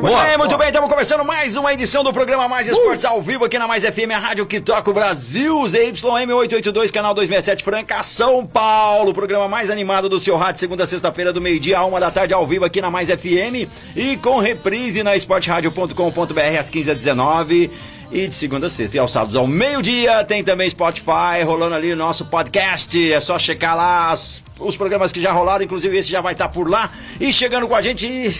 Muito bem, muito bem, estamos começando mais uma edição do programa Mais Esportes ao vivo aqui na Mais FM, a rádio que toca o Brasil, ZYM 882, canal 267, Franca, São Paulo. Programa mais animado do seu rádio, segunda a sexta-feira, do meio-dia a uma da tarde, ao vivo aqui na Mais FM e com reprise na esportradio.com.br às 15h19. E de segunda a sexta e aos sábados ao meio-dia tem também Spotify rolando ali o nosso podcast. É só checar lá as- os programas que já rolaram, inclusive esse já vai estar por lá. E chegando com a gente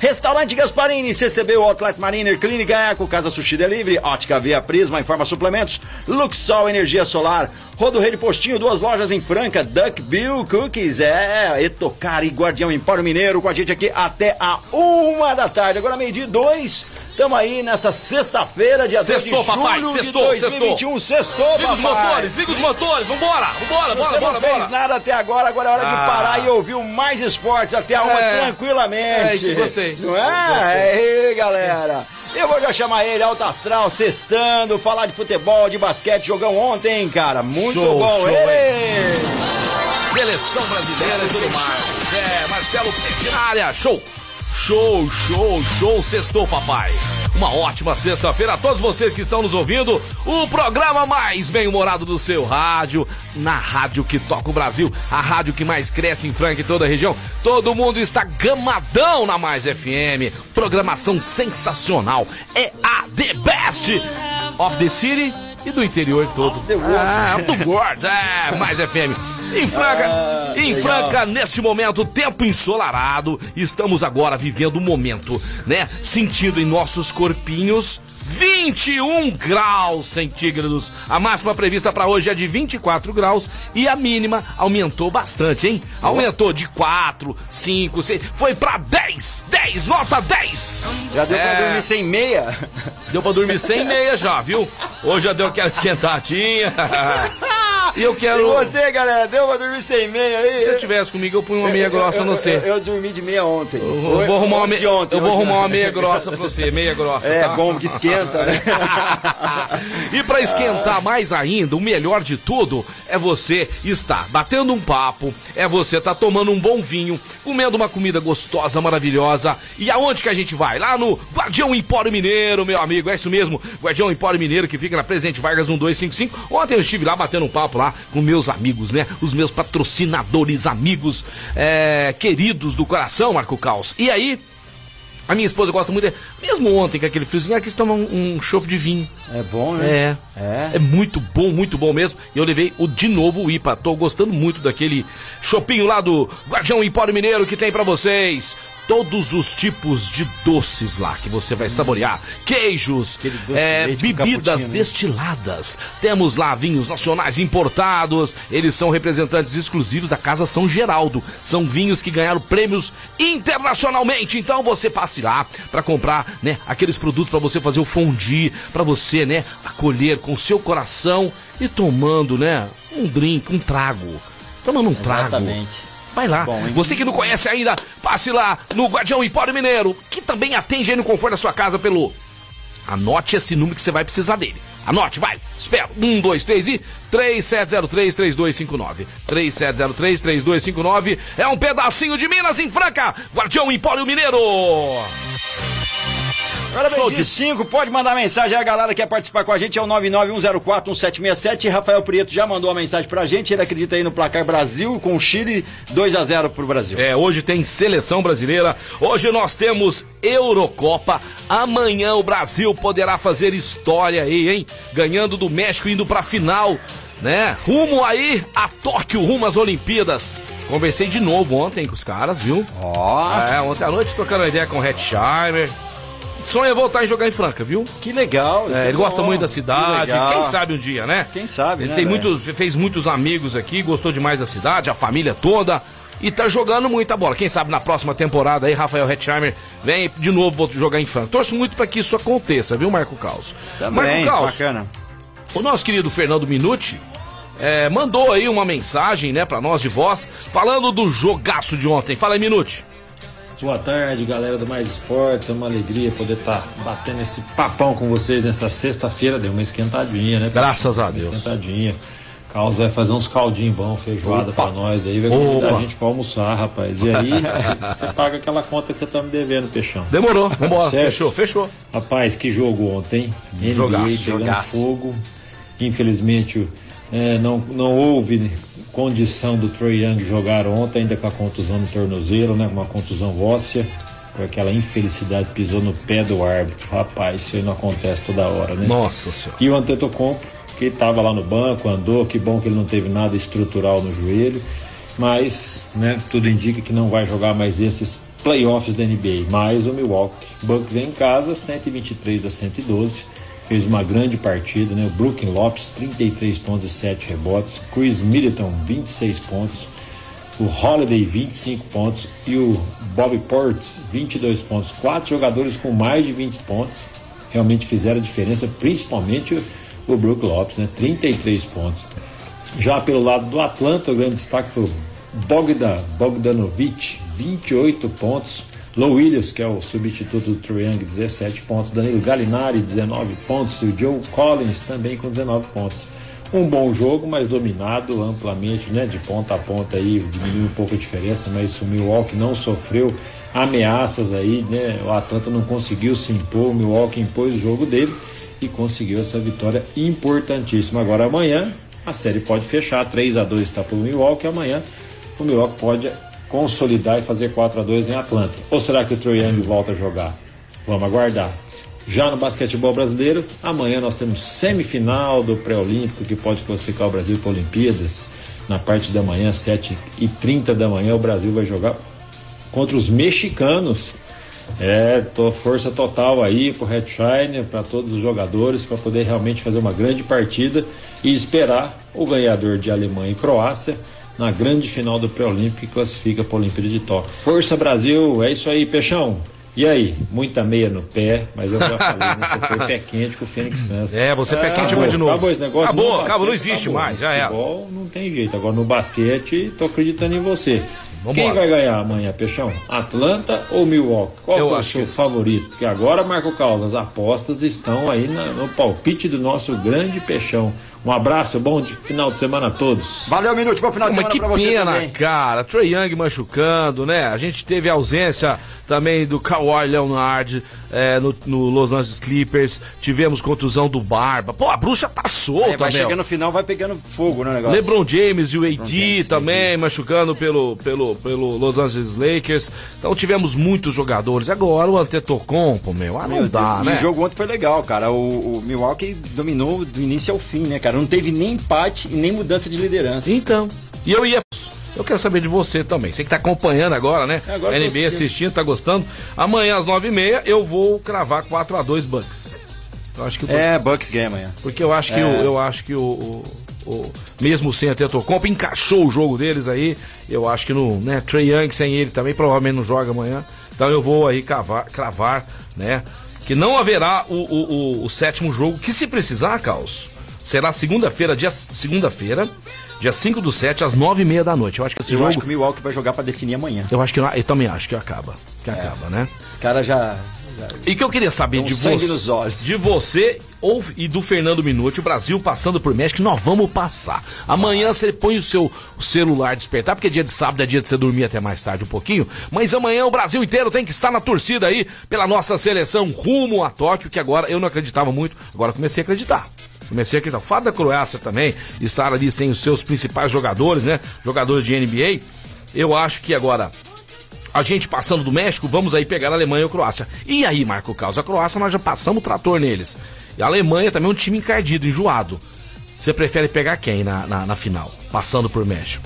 Restaurante Gasparini, CCB, Outlet Mariner, Clínica Eco, Casa Sushi Delivery, Ótica Via Prisma, Informa Suplementos, Luxol Energia Solar, Rodo Rede Postinho, duas lojas em Franca, Duck Bill Cookies, é, Etocar e Guardião Empório Mineiro, com a gente aqui até a uma da tarde. Agora meio-dia dois, estamos aí nessa sexta-feira, dia 2 de Sextou, papai, julho sextou, de 2021, sextou, Liga os motores, liga os motores, vambora, vambora, Se bora, você bora, não fez bora. nada até agora, agora é hora de Ah. parar e ouvir o mais esportes até a uma É. tranquilamente. É, isso, gostei. Não é? Aí, galera. Eu vou já chamar ele, Alto Astral, sextando, falar de futebol, de basquete, jogão ontem, cara. Muito Show, bom. show! Seleção brasileira e tudo mais. É, Marcelo área, show. Show, show, show, sextou, papai. Uma ótima sexta-feira a todos vocês que estão nos ouvindo. O programa mais bem-humorado do seu rádio, na rádio que toca o Brasil, a rádio que mais cresce em Franca e toda a região. Todo mundo está gamadão na Mais FM. Programação sensacional. É a The Best of the City e do interior todo. Ah, do World, é, Mais FM. Em Franca, Ah, em legal. Franca, neste momento, tempo ensolarado, estamos agora vivendo um momento, né? Sentindo em nossos corpinhos 21 graus centígrados. A máxima prevista para hoje é de 24 graus e a mínima aumentou bastante, hein? Aumentou de 4, 5, 6, foi para 10, 10, nota 10. Já deu pra É. dormir sem meia? Deu pra dormir sem meia já, viu? Hoje já deu aquela esquentadinha. E eu E quero. você, galera, deu pra dormir sem meia aí? Se você tivesse comigo, eu punho uma meia grossa eu, no eu, você. eu, eu dormi de meia ontem. Eu vou- eu arrumar uma meia, eu vou arrumar não. uma meia grossa pra você, meia grossa. É tá? bom que esquenta, né? e pra esquentar mais ainda, o melhor de tudo é você estar batendo um papo, é você estar tomando um bom vinho, comendo uma comida gostosa, maravilhosa. E aonde que a gente vai? Lá no Guardião Empório Mineiro, meu amigo, é isso mesmo. Guardião Empório Mineiro que fica na Presidente Vargas 1255. Ontem eu estive lá batendo um papo lá com meus amigos, né? Os meus patrocinadores, amigos, é, queridos do coração, Marco Caos. E aí, a minha esposa gosta muito, de- mesmo ontem com aquele friozinho, ela quis tomar um, um de vinho. É bom, né? É. É. É muito bom, muito bom mesmo. E eu levei o de novo o IPA. Tô gostando muito daquele chopinho lá do Guardião Empório Mineiro que tem pra vocês. Todos os tipos de doces lá que você vai saborear. Queijos, é, de leite com bebidas destiladas. Temos lá vinhos nacionais importados. Eles são representantes exclusivos da Casa São Geraldo. São vinhos que ganharam prêmios internacionalmente. Então você passe lá para comprar, né, aqueles produtos para você fazer o fondue, para você, né, acolher com seu coração e tomando, né, um drink, um trago. Tomando um trago. Vai lá. Bom? Você que não conhece ainda, passe lá no Guardião Empório Mineiro, que também atende aí no conforto da sua casa pelo Anote esse número que você vai precisar dele. Anote, vai. Espera. Um, dois, três e 3703-3259. 3703-3259. É um pedacinho de Minas em Franca. Guardião Empório Mineiro. Agora Show de de- 5, pode mandar mensagem aí, a galera que quer participar com a gente, é o 991041767. Rafael Prieto já mandou uma mensagem pra gente, ele acredita aí no placar Brasil com o Chile 2 a 0 pro Brasil. É, hoje tem seleção brasileira. Hoje nós temos Eurocopa. Amanhã o Brasil poderá fazer história aí, hein? Ganhando do México, indo pra final, né? Rumo aí a Tóquio, rumo às Olimpíadas. Conversei de novo ontem com os caras, viu? Ó, É, ontem à noite trocando ideia com o Hetzheimer. Sonha voltar em jogar em Franca, viu? que legal. É, é ele gosta muito da que cidade. legal. Quem sabe um dia, né? Quem sabe, Ele né, tem muitos, fez muitos amigos aqui, gostou demais da cidade, a família toda. e tá jogando muita bola. Quem sabe na próxima temporada aí, Rafael Hetzheimer vem de novo jogar em Franca. Torço muito para que isso aconteça, viu, Marco Caos? Também, Marco Caos, bacana. O nosso querido Fernando Minuti é, mandou aí uma mensagem, né, para nós de voz, falando do jogaço de ontem. Fala aí, Minuti. Boa tarde, galera do Mais Esportes. É uma alegria poder estar tá batendo esse papão com vocês nessa sexta-feira. Deu uma esquentadinha, né? Graças a Deus. Uma esquentadinha. Carlos vai fazer uns caldinhos bom, feijoada para nós aí, vai convidar a gente para almoçar, rapaz. E aí, você paga aquela conta que você tá me devendo, Peixão. Demorou, vambora. Fechou, fechou. Rapaz, que jogo ontem. NBA jogaço, pegando jogaço. fogo. Infelizmente, é, não, não houve condição do Trey Young jogar ontem, ainda com a contusão no tornozelo, né? Uma contusão óssea, com aquela infelicidade, pisou no pé do árbitro. Rapaz, isso aí não acontece toda hora, né? Nossa senhora. E o Antetokounmpo, que estava lá no banco, andou, que bom que ele não teve nada estrutural no joelho, mas, né, tudo indica que não vai jogar mais esses playoffs da NBA. Mas o Milwaukee Bucks em casa, 123 a 112 fez uma grande partida, né? O Brooklyn Lopes, 33 pontos e 7 rebotes. Chris Middleton, 26 pontos. O Holiday, 25 pontos. E o Bobby Ports, 22 pontos. Quatro jogadores com mais de 20 pontos realmente fizeram a diferença, principalmente o, Brook Lopes, né? 33 pontos. Já pelo lado do Atlanta, o grande destaque foi o Bogdan Bogdanovic, 28 pontos. Low Williams, que é o substituto do Triang, 17 pontos. Danilo Gallinari, 19 pontos. E o Joe Collins também com 19 pontos. Um bom jogo, mas dominado amplamente, né? De ponta a ponta aí, diminuiu um pouco a diferença, mas o Milwaukee não sofreu ameaças aí, né? O Atlanta não conseguiu se impor, o Milwaukee impôs o jogo dele e conseguiu essa vitória importantíssima. Agora amanhã a série pode fechar, 3 a 2 está para o Milwaukee, amanhã o Milwaukee pode consolidar e fazer 4 a 2 em Atlanta? Ou será que o Troy Young volta a jogar? Vamos aguardar. Já no basquetebol brasileiro, amanhã nós temos semifinal do pré-olímpico que pode classificar o Brasil para Olimpíadas. Na parte da manhã, 7 e 30 da manhã, o Brasil vai jogar contra os mexicanos. É, tô, força total aí pro Red Shine, para todos os jogadores, para poder realmente fazer uma grande partida e esperar o ganhador de Alemanha e Croácia na grande final do pré-olímpico que classifica para a Olimpíada de Tóquio. Força Brasil, é isso aí, Peixão. E aí, muita meia no pé, mas eu já falei, né? Você foi pé quente com o Fênix Suns. É, você é pé quente mais de novo. Acabou esse negócio. Acabou, basquete, acabou, não existe acabou. mais, já é. Não tem jeito. Agora no basquete, tô acreditando em você. Quem vai ganhar amanhã, Peixão? Atlanta ou Milwaukee? Qual eu é o seu que... favorito? Porque agora, Marco Carlos, as apostas estão aí no palpite do nosso grande Peixão. Um abraço, bom de final de semana a todos. Valeu, Minuto, bom final de semana pra você pena, também. cara. Trey Young machucando, né? A gente teve a ausência também do Kawhi Leonard é, no, no, Los Angeles Clippers. Tivemos contusão do Barba. Pô, a bruxa tá solta, é, Vai meu. chegando no final, vai pegando fogo no negócio. LeBron James e o AD também machucando pelo, pelo, pelo Los Angeles Lakers. Então tivemos muitos jogadores. Agora o Antetokounmpo, meu, ah, não meu dá, Deus. né? O jogo ontem foi legal, cara. O, o Milwaukee dominou do início ao fim, né, cara? Não teve nem empate e nem mudança de liderança. Então, e eu ia eu quero saber de você também. Você que tá acompanhando agora, né? É, agora NBA assistindo, tá gostando. Amanhã às 9h30 eu vou cravar 4x2 Bucks. Eu acho que tô... É, Bucks ganha amanhã. Porque eu acho que, é. o, eu acho que o, o, o mesmo sem a Tetocomp, encaixou o jogo deles aí. Eu acho que no, né, Trey Young sem ele também provavelmente não joga amanhã. Então eu vou aí cravar, cravar né? Que não haverá o, o, o, o sétimo jogo, que se precisar, Caos, será segunda-feira, dia segunda-feira, dia 5 do 7, às 9 e meia da noite. Eu acho que esse eu jogo. acho que o Milwaukee vai jogar para definir amanhã. Eu acho que eu, também acho que acaba. Que é. acaba, né? Os caras já, já. E que eu queria saber de você. De você ou, e do Fernando Minuti, o Brasil passando por México, nós vamos passar. Amanhã você põe o seu celular despertar, porque dia de sábado é dia de você dormir até mais tarde um pouquinho. Mas amanhã o Brasil inteiro tem que estar na torcida aí pela nossa seleção rumo a Tóquio, que agora eu não acreditava muito, agora comecei a acreditar. Comecei aqui, o fato da Croácia também estar ali sem os seus principais jogadores, né? Jogadores de NBA. Eu acho que agora a gente passando do México, vamos aí pegar a Alemanha ou a Croácia. E aí, Marco Carlos, a Croácia nós já passamos o trator neles. E a Alemanha também é um time encardido, enjoado. Você prefere pegar quem na, na, na, final, passando por México?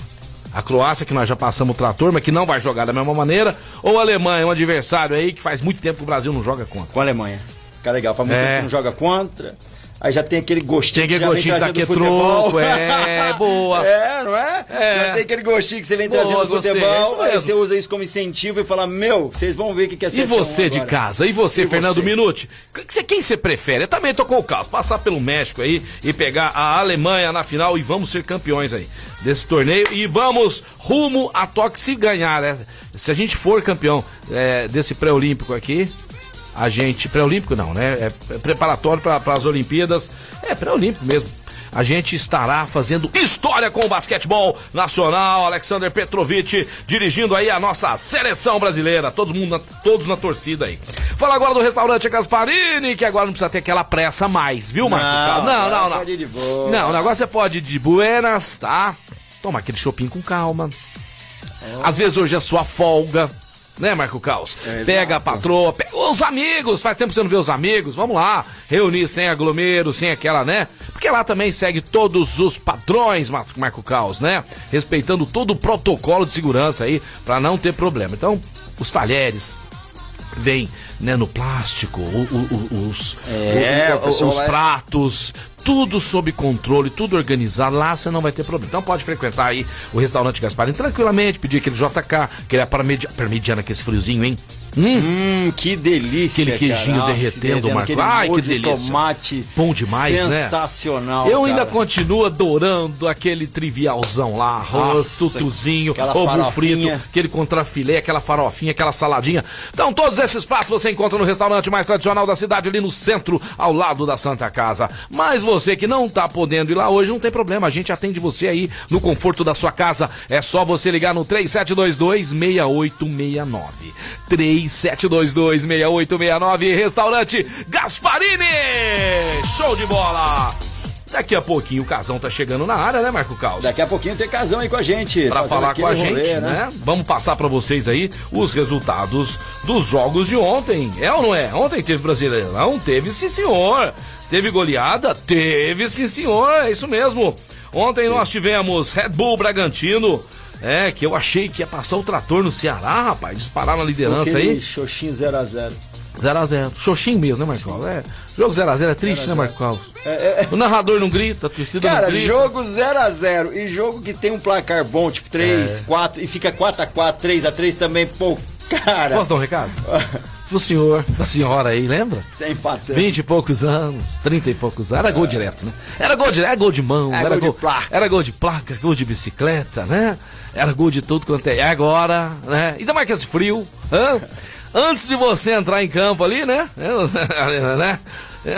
A Croácia, que nós já passamos o trator, mas que não vai jogar da mesma maneira, ou a Alemanha, um adversário aí que faz muito tempo que o Brasil não joga contra? Com a Alemanha. Fica legal, faz muito é. tempo que não joga contra. Aí já tem aquele gostinho. Tem aquele gostinho que que troco, é, boa. É, não é? É. Já tem aquele gostinho que você vem Boa, trazendo do gostei, é futebol, aí mesmo. você usa isso como incentivo e fala, meu, vocês vão ver o que que é E ser você campeão de agora. casa? E você, E Fernando você? Minuti? Que- que- Quem você prefere? Eu também tocou o caso. Passar pelo México aí e pegar a Alemanha na final e vamos ser campeões aí desse torneio. E vamos rumo a Tóquio se ganhar, né? Se a gente for campeão é, desse pré-olímpico aqui, a gente. Pré-olímpico não, né? É preparatório para as Olimpíadas. É pré-olímpico mesmo. A gente estará fazendo história com o basquetebol nacional. Alexander Petrovic dirigindo aí a nossa seleção brasileira. Todo mundo, na- todos na torcida aí. Fala agora do restaurante Gasparini, que agora não precisa ter aquela pressa mais, viu, Marco? Não, não, não, não. pode ir de boa. Não, o negócio você pode ir de buenas, tá? Toma aquele shopping com calma. Às vezes hoje é sua folga. Né, Marco Caos? É, pega a patroa, pega os amigos, faz tempo que você não vê os amigos, vamos lá, reunir sem aglomero, sem aquela, né? Porque lá também segue todos os padrões, Mar- Marco Caos, né? Respeitando todo o protocolo de segurança aí, pra não ter problema. Então, os talheres, vem né, no plástico, o- o- os, É, o- os pratos, tudo sob controle, tudo organizado. Lá você não vai ter problema. Então pode frequentar aí o restaurante Gasparini tranquilamente, pedir aquele JK, aquele parmedi- parmegiana, aquele friozinho, hein? Hum, Hum, que delícia. Aquele queijinho cara. Nossa, derretendo, Marco. aquele Ai, que delícia. tomate. Bom demais, né? Sensacional. eu ainda cara. continuo adorando aquele trivialzão lá, arroz, Nossa, tutuzinho, ovo farofinha. frito, aquele contrafilé, aquela farofinha, aquela saladinha. Então, todos esses pratos você encontra no restaurante mais tradicional da cidade, ali no centro, ao lado da Santa Casa. Mas você que não tá podendo ir lá hoje, não tem problema, a gente atende você aí no conforto da sua casa. É só você ligar no 3722-6869. 3722-6869, restaurante Gasparini! Show de bola! Daqui a pouquinho o Casão tá chegando na área, né, Marco Caos? Daqui a pouquinho tem casão aí com a gente. Pra falar com a rolê, gente, né? Vamos passar pra vocês aí os resultados dos jogos de ontem. É ou não é? Ontem teve Brasileirão? Teve sim, senhor. Teve goleada? Teve sim, senhor. É isso mesmo. Ontem nós tivemos Red Bull Bragantino. É, que eu achei que ia passar o trator no Ceará, rapaz. Disparar na liderança aí. xoxinho 0x0. 0x0. Xoxinho mesmo, né, Marco? Carlos? É. Jogo 0x0 é triste, né, Marco? Carlos? O narrador não grita, a torcida Cara, não grita. jogo 0x0 e jogo que tem um placar bom, tipo 3, É. 4 e fica 4x4, 3x3 também, pô, cara. Posso dar um recado? Pro senhor, pra senhora aí, lembra? Tá empatando. 20 e poucos anos, 30 e poucos anos. Era gol direto, né? Era gol direto, era gol de mão, É, era, gol de placa. Era gol de placa, gol de bicicleta, né? Era gol de tudo quanto é. E agora, né? Ainda mais que esse frio, hã? Antes de você entrar em campo ali, né? né?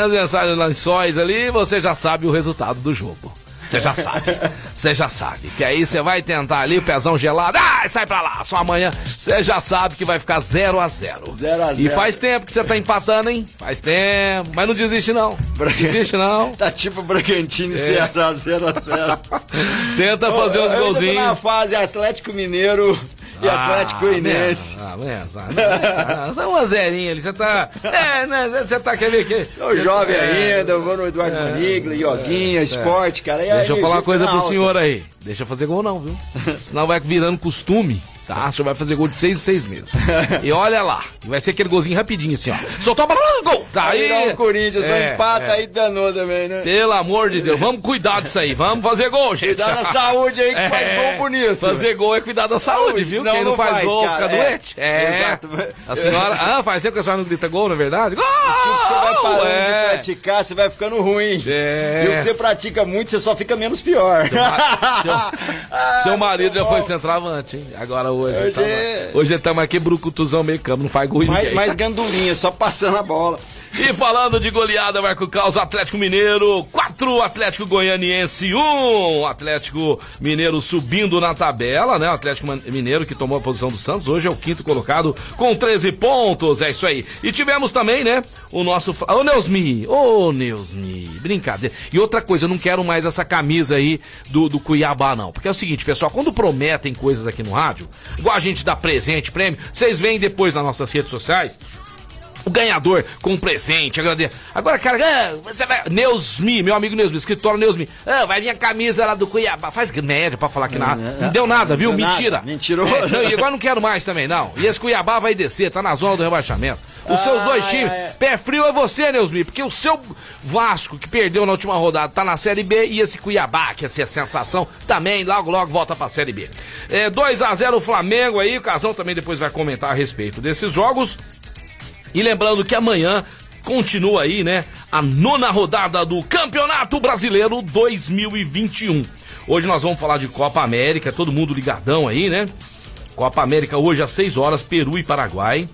As mensagens lençóis ali, você já sabe o resultado do jogo. Você já sabe. Você já sabe. Que aí você vai tentar ali, o pezão gelado. Ah, sai pra lá. Só amanhã você já sabe que vai ficar 0 a 0 0 a 0. E faz tempo que você tá empatando, hein? Faz tempo. Mas não desiste, não. Desiste, não. Tá tipo Bragantino e É. Ceará 0x0. Tenta fazer uns golzinhos. na fase Atlético Mineiro e Atlético Goianiense. Ah, menos, ah, menos. Ah, uma zerinha ali. Você tá. É, né? Você tá quer ver que. Sou jovem ainda, eu vou no Eduardo Manigla, Ioguinha, esporte, cara. É, Deixa aí, eu falar uma coisa pro alta. senhor aí. Deixa eu fazer gol não, viu? Senão vai virando costume. Tá? O senhor vai fazer gol de seis em seis meses. E olha lá. Vai ser aquele golzinho rapidinho assim, ó. Soltou a bola, gol! Tá Aí aí. o Corinthians, É, empata é. aí danou também, né? Pelo amor de Deus, vamos cuidar disso aí. Vamos fazer gol, gente. Cuidar da saúde aí que É, faz gol bonito. Fazer gol é cuidar da saúde, viu? senão Quem não, não faz, faz, gol cara, fica é. doente. É. Exato. A senhora. Ah, faz tempo que a senhora não grita gol, na verdade? Gol! Você vai parando é. de praticar, você vai ficando ruim. É. E o que você pratica muito, você só fica menos pior. Seu, seu- seu marido já foi centroavante, hein? Agora hoje. Hoje tá, é- hoje mais que brucutuzão meio campo, não faz gol Mais, mais gandulinha, só passando a bola. E falando de goleada, Marco Caos, Atlético Mineiro, 4, Atlético Goianiense 1. Atlético Mineiro subindo na tabela, né? O Atlético Mineiro que tomou a posição do Santos, hoje é o quinto colocado com 13 pontos, é isso aí. E tivemos também, né, o nosso... Ô, Neusmi, ô, Neusmi, brincadeira. E outra coisa, eu não quero mais essa camisa aí do, do Cuiabá, não. Porque é o seguinte, pessoal, quando prometem coisas aqui no rádio, igual a gente dá presente, prêmio, vocês veem depois nas nossas redes sociais, o ganhador com um presente, agradecer. Agora, cara, ah, você vai. Neusmi, meu amigo Neusmi, escritório Neusmi. Ah, vai vir a camisa lá do Cuiabá. Faz média pra falar que nada. Não deu nada, viu? Deu Mentira. nada. Mentirou. É, não, e agora não quero mais também, não. E esse Cuiabá vai descer, tá na zona do rebaixamento. Os seus Ah, dois times. é, é. Pé frio é você, Neusmi, porque o seu Vasco, que perdeu na última rodada, tá na Série B, e esse Cuiabá, que ia ser a sensação, também logo, logo volta pra Série B. É, 2x0 o Flamengo aí, o Casão também depois vai comentar a respeito desses jogos. E lembrando que amanhã continua aí, né, a nona rodada do Campeonato Brasileiro 2021. Hoje nós vamos falar de Copa América, todo mundo ligadão aí, né? Copa América hoje às 6 horas, Peru e Paraguai.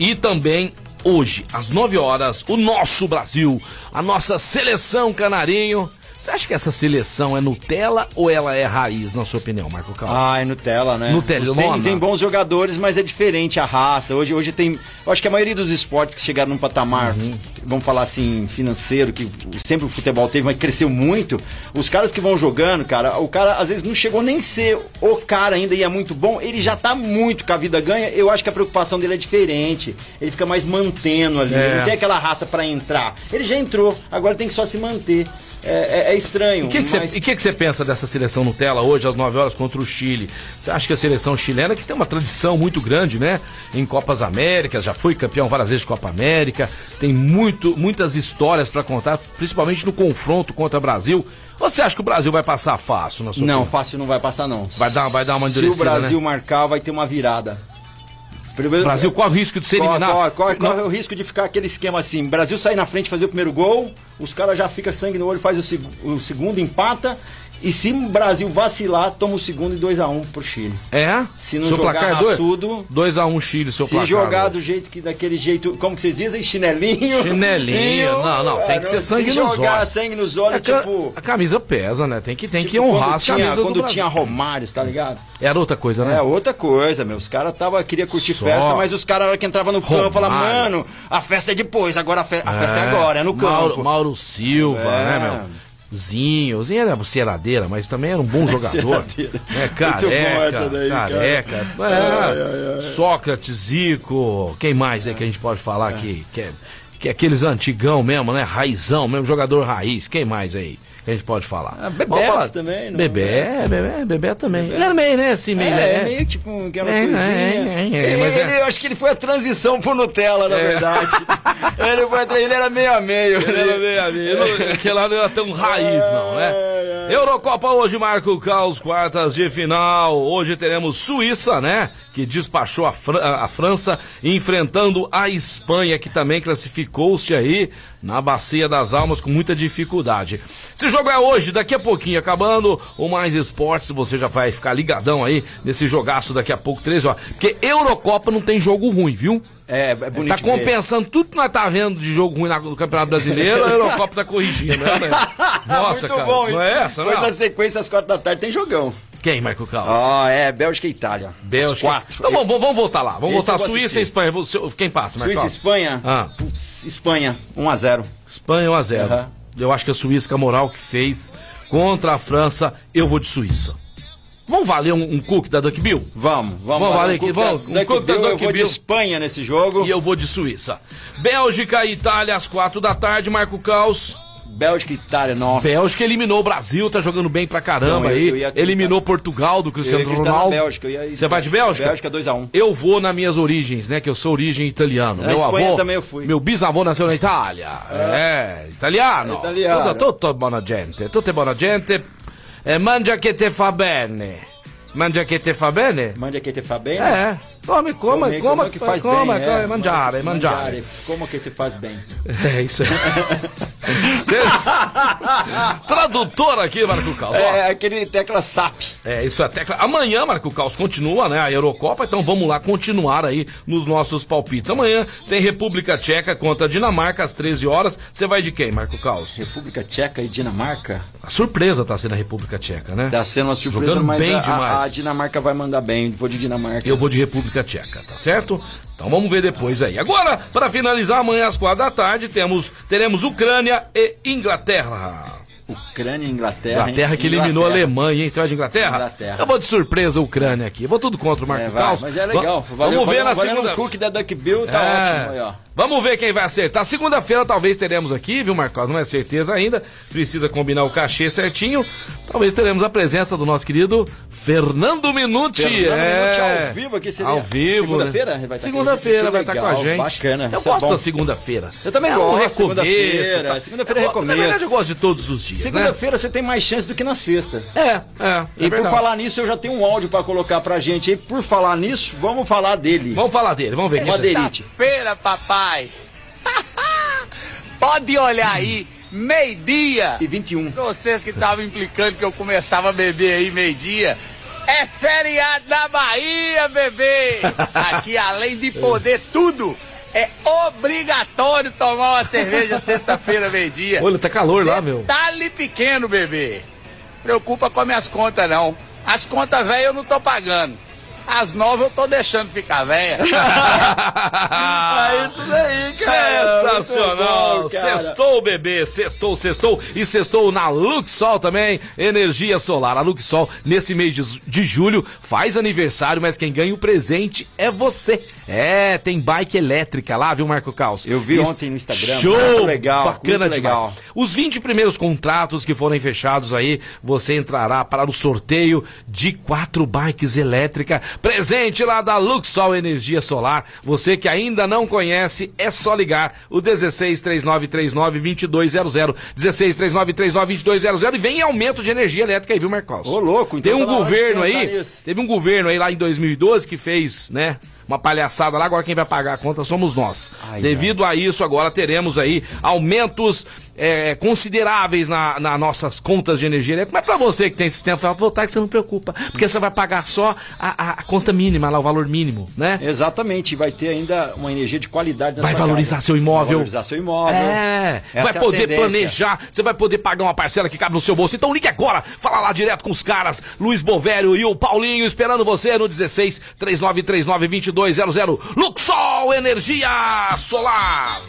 E também hoje, às 9 horas, o nosso Brasil, a nossa seleção canarinho. Você acha que essa seleção é Nutella ou ela é raiz, na sua opinião, Marco Carlos? Ah, é Nutella, né? Nutelona. Tem, tem bons jogadores, mas é diferente a raça. Hoje, hoje tem. Eu acho que a maioria dos esportes que chegaram num patamar, Uhum. vamos falar assim, financeiro, que sempre o futebol teve, mas cresceu muito. Os caras que vão jogando, cara, o cara às vezes não chegou nem ser o cara ainda e é muito bom, ele já tá muito com a vida ganha. Eu acho que a preocupação dele é diferente. Ele fica mais mantendo ali. É. Ele não tem aquela raça pra entrar. Ele já entrou, agora tem que só se manter. É, é- é estranho. O que você- mas- E o que que você pensa dessa seleção Nutella hoje, às 9 horas, contra o Chile? Você acha que a seleção chilena, que tem uma tradição muito grande, né? Em Copas Américas, já foi campeão várias vezes de Copa América, tem muito, muitas histórias pra contar, principalmente no confronto contra o Brasil. Você acha que o Brasil vai passar fácil na sua Não, opinião? fácil não vai passar, não. Vai dar- vai dar uma Se o endurecida, Brasil né? marcar, vai ter uma virada. Primeiro, Brasil corre o risco de ser corre, eliminado. corre, corre, corre o risco de ficar aquele esquema assim: Brasil sair na frente, fazer o primeiro gol, os caras já ficam sangue no olho, faz o, seg- o segundo, empata. E se o Brasil vacilar, toma o segundo e 2x1 pro Chile. É? Se não seu jogar placar é raçudo- 2x1 Chile, seu se placar. jogar hoje. do jeito que daquele jeito, como que vocês dizem? Chinelinho. Chinelinho. Não, não, tem que ser sangue se nos jogar olhos. sangue nos olhos, É que tipo. A camisa pesa, né? Tem que, tem que tipo, honrar quando as camisas do quando tinha Romário, tá ligado? Era outra coisa, né? É outra coisa, meu. Os caras tava queria curtir Só. festa, mas os caras, que entrava no campo, falavam, mano, a festa é depois, agora a, fe- a festa é agora, é no campo. Mauro, Mauro Silva, É. né, meu? Zinho, Zinho era buceiradeira, mas também era um bom jogador. É, Muito careca, daí, careca. É, ai, ai. Sócrates, Zico, quem mais aí que a gente pode falar que, que, é, que é aqueles antigão mesmo, né? Raizão mesmo, jogador raiz. Quem mais aí que a gente pode falar? Ah, Bebeto falar- também, não? Bebé, Bebé, Bebé também. Ele era meio, né, assim, meio... É, né? é meio tipo aquela É, coisinha. é, é, é, ele, mas é- ele- eu acho que ele foi a transição pro Nutella, na É. verdade. ele, foi, a- ele era meio a meio. Ele era meio amigo. Aquele lá não era tão raiz, não, né? É, Eurocopa hoje marca o caos, quartas de final. Hoje teremos Suíça, né? Que despachou a, Fran- a França, enfrentando a Espanha, que também classificou-se aí na Bacia das Almas com muita dificuldade. Esse jogo é hoje, daqui a pouquinho, acabando o Mais Esportes. Você já vai ficar ligadão aí nesse jogaço daqui a pouco, 13 horas. Porque Eurocopa não tem jogo ruim, viu? É, é bonito. Tá de ver. compensando tudo que nós tá vendo de jogo ruim no Campeonato Brasileiro, a Eurocopa tá corrigindo, né? Nossa, Muito cara. bom, não é essa, Depois não? da sequência, às quatro da tarde, tem jogão. Quem, Marco Carlos? Ó, é, Bélgica e Itália. Bélgica. quatro. Então vamos, vamos voltar lá. Vamos Esse voltar Suíça e Espanha. Quem passa, Marco Suíça e Carlos? Espanha? Ah. Putz, Espanha, 1x0. Espanha 1x0. Aham. Eu acho que a Suíça, com a moral que fez contra a França, eu vou de Suíça. Vamos valer um, um cook da Duck Bill? Vamos, vamos. Vamos, lá. Vale, Um vamos, um cook da Bill, Duck Eu vou de Bill. Espanha nesse jogo. E eu vou de Suíça. Bélgica e Itália às 4 da tarde, Marco Caos. Bélgica e Itália, nossa. Bélgica eliminou o Brasil, tá jogando bem pra caramba Não, eu- aí. eu ia acreditar. eliminou Portugal do Cristiano acreditar na Ronaldo. Bélgica, eu ia- Você vai de Bélgica? Bélgica 2x1. Eu vou nas minhas origens, né? Que eu sou origem italiano. Na meu Espanha avô, também eu fui. meu bisavô nasceu na Itália. É, italiano. Italiano. Tutto, tutto buona gente, tutte buona gente. Eh, mangia che te fa bene. Mangia che te fa bene? Mande aqui te fa bem. É, come, coma, Come- coma, que faz coma, bem, coma, é. mangiare, mangiare. Como que te faz bem? É isso aí. Tradutor aqui, Marco Caos. ó. É, aquele tecla SAP. É, isso é tecla. Amanhã, Marco Caos, continua, né? A Eurocopa, então vamos lá continuar aí nos nossos palpites. Amanhã tem República Tcheca contra Dinamarca às 13 horas. Você vai de quem, Marco Caos? República Tcheca e Dinamarca. A surpresa tá sendo a República Tcheca, né? Tá sendo uma surpresa, Jogando mas bem a, demais. a- a Dinamarca vai mandar bem. Vou de Dinamarca. Eu vou de República Tcheca, tá certo? Então vamos ver depois aí. Agora, para finalizar, amanhã às quatro da tarde, temos, teremos Ucrânia e Inglaterra. Ucrânia e Inglaterra. Inglaterra que eliminou a Alemanha, hein? Você vai de Inglaterra? Inglaterra. Eu vou de surpresa a Ucrânia aqui. Eu vou tudo contra o Marco É, vai, Caos. mas é legal. Va- Valeu, Vamos ver valeu, na segunda. o da Duck Bill, tá É. ótimo aí, ó. Vamos ver quem vai acertar. Segunda-feira talvez teremos aqui, viu, Marcos? Não é certeza ainda. Precisa combinar o cachê certinho. Talvez teremos a presença do nosso querido Fernando Minuti. Fernando é. Minuti ao vivo aqui, seria Ao vivo. segunda-feira? né? Vai estar Segunda-feira vai estar com a gente. bacana, Eu é gosto bom. da segunda-feira. Eu também é um gosto, recomeço. segunda-feira. tá? Segunda-feira é Eu- recomeço. Na verdade, eu gosto de todos os dias, né? Segunda-feira você tem mais chance do que na sexta. É, é. é E por verdade. falar nisso, eu já tenho um áudio pra colocar pra gente aí. Por falar nisso, vamos falar dele. Vamos falar dele, vamos ver. quem- Madeirite. Feira, papai. Pode olhar aí, meio-dia. E 21. Vocês que estavam implicando que eu começava a beber aí meio-dia. É feriado na Bahia, bebê! Aqui, além de poder tudo, é obrigatório tomar uma cerveja sexta-feira, meio-dia. Olha, tá calor lá, meu. Detalhe pequeno, bebê. Preocupa com as minhas contas, não. As contas velhas eu não tô pagando. As novas eu tô deixando ficar velha. É isso daí, cara. Sensacional! Bom, cara. Sextou, bebê! Sextou, sextou e sextou na Luxol também. Energia solar. A Luxol, nesse mês de, de julho, faz aniversário, mas quem ganha o presente é você. É, tem bike elétrica lá, viu, Marco Caos? Eu vi Isso- ontem no Instagram, Show! muito legal, Bacana muito legal. demais. Os 20 primeiros contratos que forem fechados aí, você entrará para o sorteio de quatro bikes elétricas. Presente lá da Luxol Energia Solar. Você que ainda não conhece, é só ligar o 16 3939 2200. 16 3939 2200 e vem em aumento de energia elétrica aí, viu, Marcos? Ô, louco, então Tem um tá governo aí, teve um governo aí lá em 2012 que fez, né? Uma palhaçada lá, agora quem vai pagar a conta somos nós. Ai, Devido a isso, agora teremos aí aumentos é, consideráveis na, nas nossas contas de energia elétrica. Mas pra você que tem sistema fotovoltaico, você não preocupa. Porque você vai pagar só a, a- conta mínima, lá, o valor mínimo, né? Exatamente, vai ter ainda uma energia de qualidade na Vai valorizar casa. seu imóvel. Vai valorizar seu imóvel. É, Essa vai é poder planejar, você vai poder pagar uma parcela que cabe no seu bolso. Então ligue agora, fala lá direto com os caras, Luiz Bovério e o Paulinho esperando você no 16 3939 2200. Luxol Energia Solar.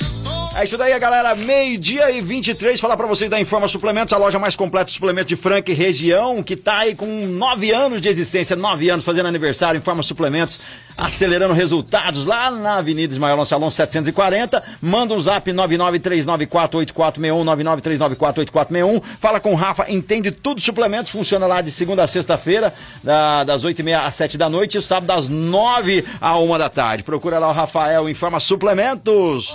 É isso daí, galera. Meio-dia e 23. Falar pra vocês da Informa Suplementos, a loja mais completa de suplementos de Franca e região, que tá aí com nove anos de existência, nove anos fazendo aniversário. Informa Suplementos, acelerando resultados lá na Avenida Ismael Salão 740. Manda um zap 993948461, 993948461. Fala com o Rafa, entende tudo suplementos. Funciona lá de segunda a sexta-feira, da- das 8h30 às 7 da noite, e sábado das 9 à 1 da tarde. Procura lá o Rafael, Informa Suplementos.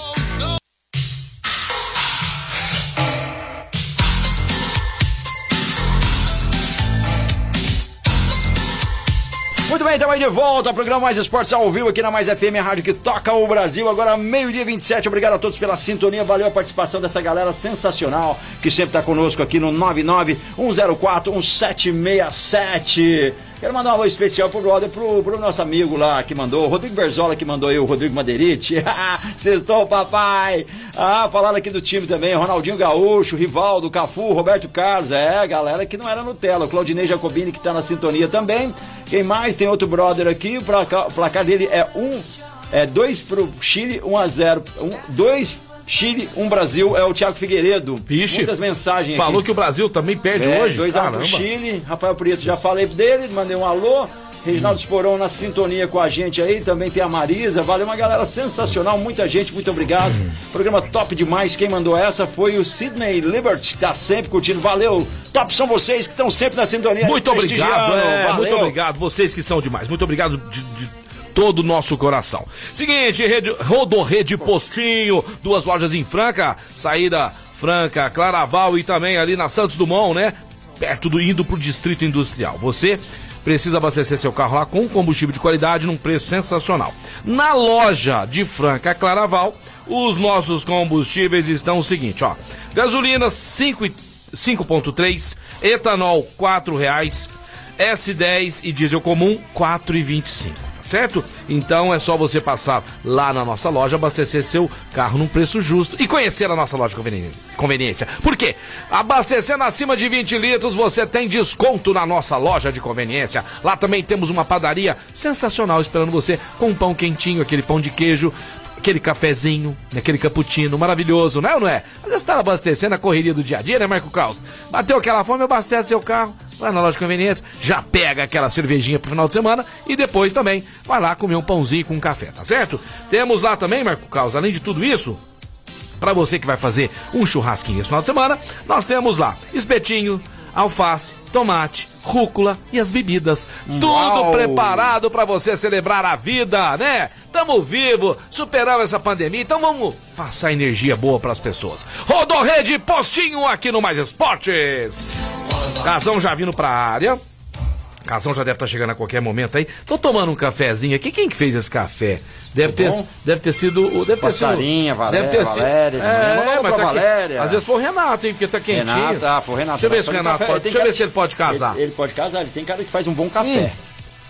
Bem, estamos de volta. Programa Mais Esportes ao vivo aqui na Mais FM, a rádio que toca o Brasil. Agora, meio-dia 27. Obrigado a todos pela sintonia. Valeu a participação dessa galera sensacional que sempre está conosco aqui no 991041767. Quero mandar um alô especial pro brother, pro, pro nosso amigo lá que mandou, Rodrigo Berzola que mandou aí, o Rodrigo Madeirite. Sextou, papai! Ah, falaram aqui do time também, Ronaldinho Gaúcho, Rivaldo, Cafu, Roberto Carlos. É, galera que não era Nutella. O Claudinei Jacobini que tá na sintonia também. Quem mais? Tem outro brother aqui, o placar, o placar dele é um, é dois pro Chile, 1 a 0 um, dois Chile, um Brasil, é o Thiago Figueiredo. Vixe, Muitas mensagens Falou aqui. que o Brasil também perde É, hoje. 2 a 1 Caramba. pro Chile. Rafael Prieto, já falei dele, mandei um alô. Reginaldo Esporão na sintonia com a gente aí, também tem a Marisa, valeu uma galera sensacional, muita gente, muito obrigado. Programa top demais, quem mandou essa foi o Sidney Liberty, que tá sempre curtindo, valeu. Top são vocês que estão sempre na sintonia. Muito obrigado, é, muito obrigado. Vocês que são demais. Muito obrigado de, de todo o nosso coração. Seguinte, rede, Rodorrede Postinho, duas lojas em Franca, saída Franca, Claraval e também ali na Santos Dumont, né? Perto do indo pro Distrito Industrial. Você precisa abastecer seu carro lá com combustível de qualidade num preço sensacional. Na loja de Franca Claraval, os nossos combustíveis estão o seguinte, ó. Gasolina 5 e- 5.3, etanol R$ reais, S10 e diesel comum 4,25, certo? Então é só você passar lá na nossa loja, abastecer seu carro num preço justo e conhecer a nossa loja de conveni- conveniência. Por quê? Abastecendo acima de 20 litros, você tem desconto na nossa loja de conveniência. Lá também temos uma padaria sensacional esperando você com um pão quentinho, aquele pão de queijo aquele cafezinho, aquele cappuccino maravilhoso, não é ou não é? Às vezes tá abastecendo a correria do dia a dia, né, Marco Caos? Bateu aquela fome, abastece seu carro, vai na loja de conveniência, já pega aquela cervejinha pro final de semana e depois também vai lá comer um pãozinho com um café, tá certo? Temos lá também, Marco Caos, além de tudo isso, para você que vai fazer um churrasquinho esse final de semana, nós temos lá espetinho, alface, tomate, rúcula e as bebidas. Uau. Tudo preparado para você celebrar a vida, né? Tamo vivo, superamos essa pandemia, então vamos passar energia boa para as pessoas. Rodorrede Postinho aqui no Mais Esportes. Casão já vindo pra área. Casão já deve estar chegando a qualquer momento aí. Tô tomando um cafezinho aqui. Quem que fez esse café? Deve ter, bom? deve ter sido. o- Deve ter Passarinha, sido, Valéria, deve ter sido- Valéria. É, mas tá aqui- Valéria. Às vezes foi o Renato, hein? Porque tá quentinho. Renato, ah, foi o Renato. Deixa eu ver se o Renato pode. Deixa eu ver se ele pode casar. Ele, ele pode casar, ele tem cara que faz um bom café.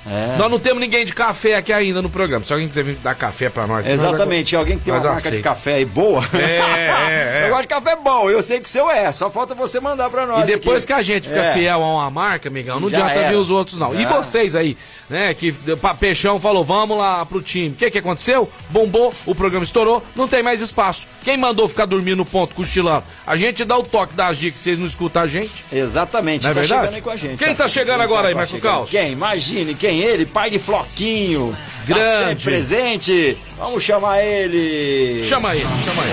É. Nós não temos ninguém de café aqui ainda no programa. Se alguém quiser vir dar café pra nós. Exatamente, alguém que tem uma marca de café aí boa. É, é, é. Eu gosto de café bom, eu sei que o seu é, só falta você mandar pra nós. E depois aqui. que a gente fica É. fiel a uma marca, amigão, não Já adianta era. vir os outros, não. E Já. vocês aí, né, que Peixão falou, vamos lá pro time. O que que aconteceu? Bombou, o programa estourou, não tem mais espaço. Quem mandou ficar dormindo no ponto, cochilando? A gente dá o toque das dicas, vocês não escutam a gente. Exatamente, Não é tá verdade? chegando aí com a gente. Quem sabe? tá chegando agora aí, tá Marco chegando? Caos? Quem? Imagine, quem? Ele, pai de Floquinho. Tá Grande. sempre presente. Vamos chamar ele. Chama aí, chama aí.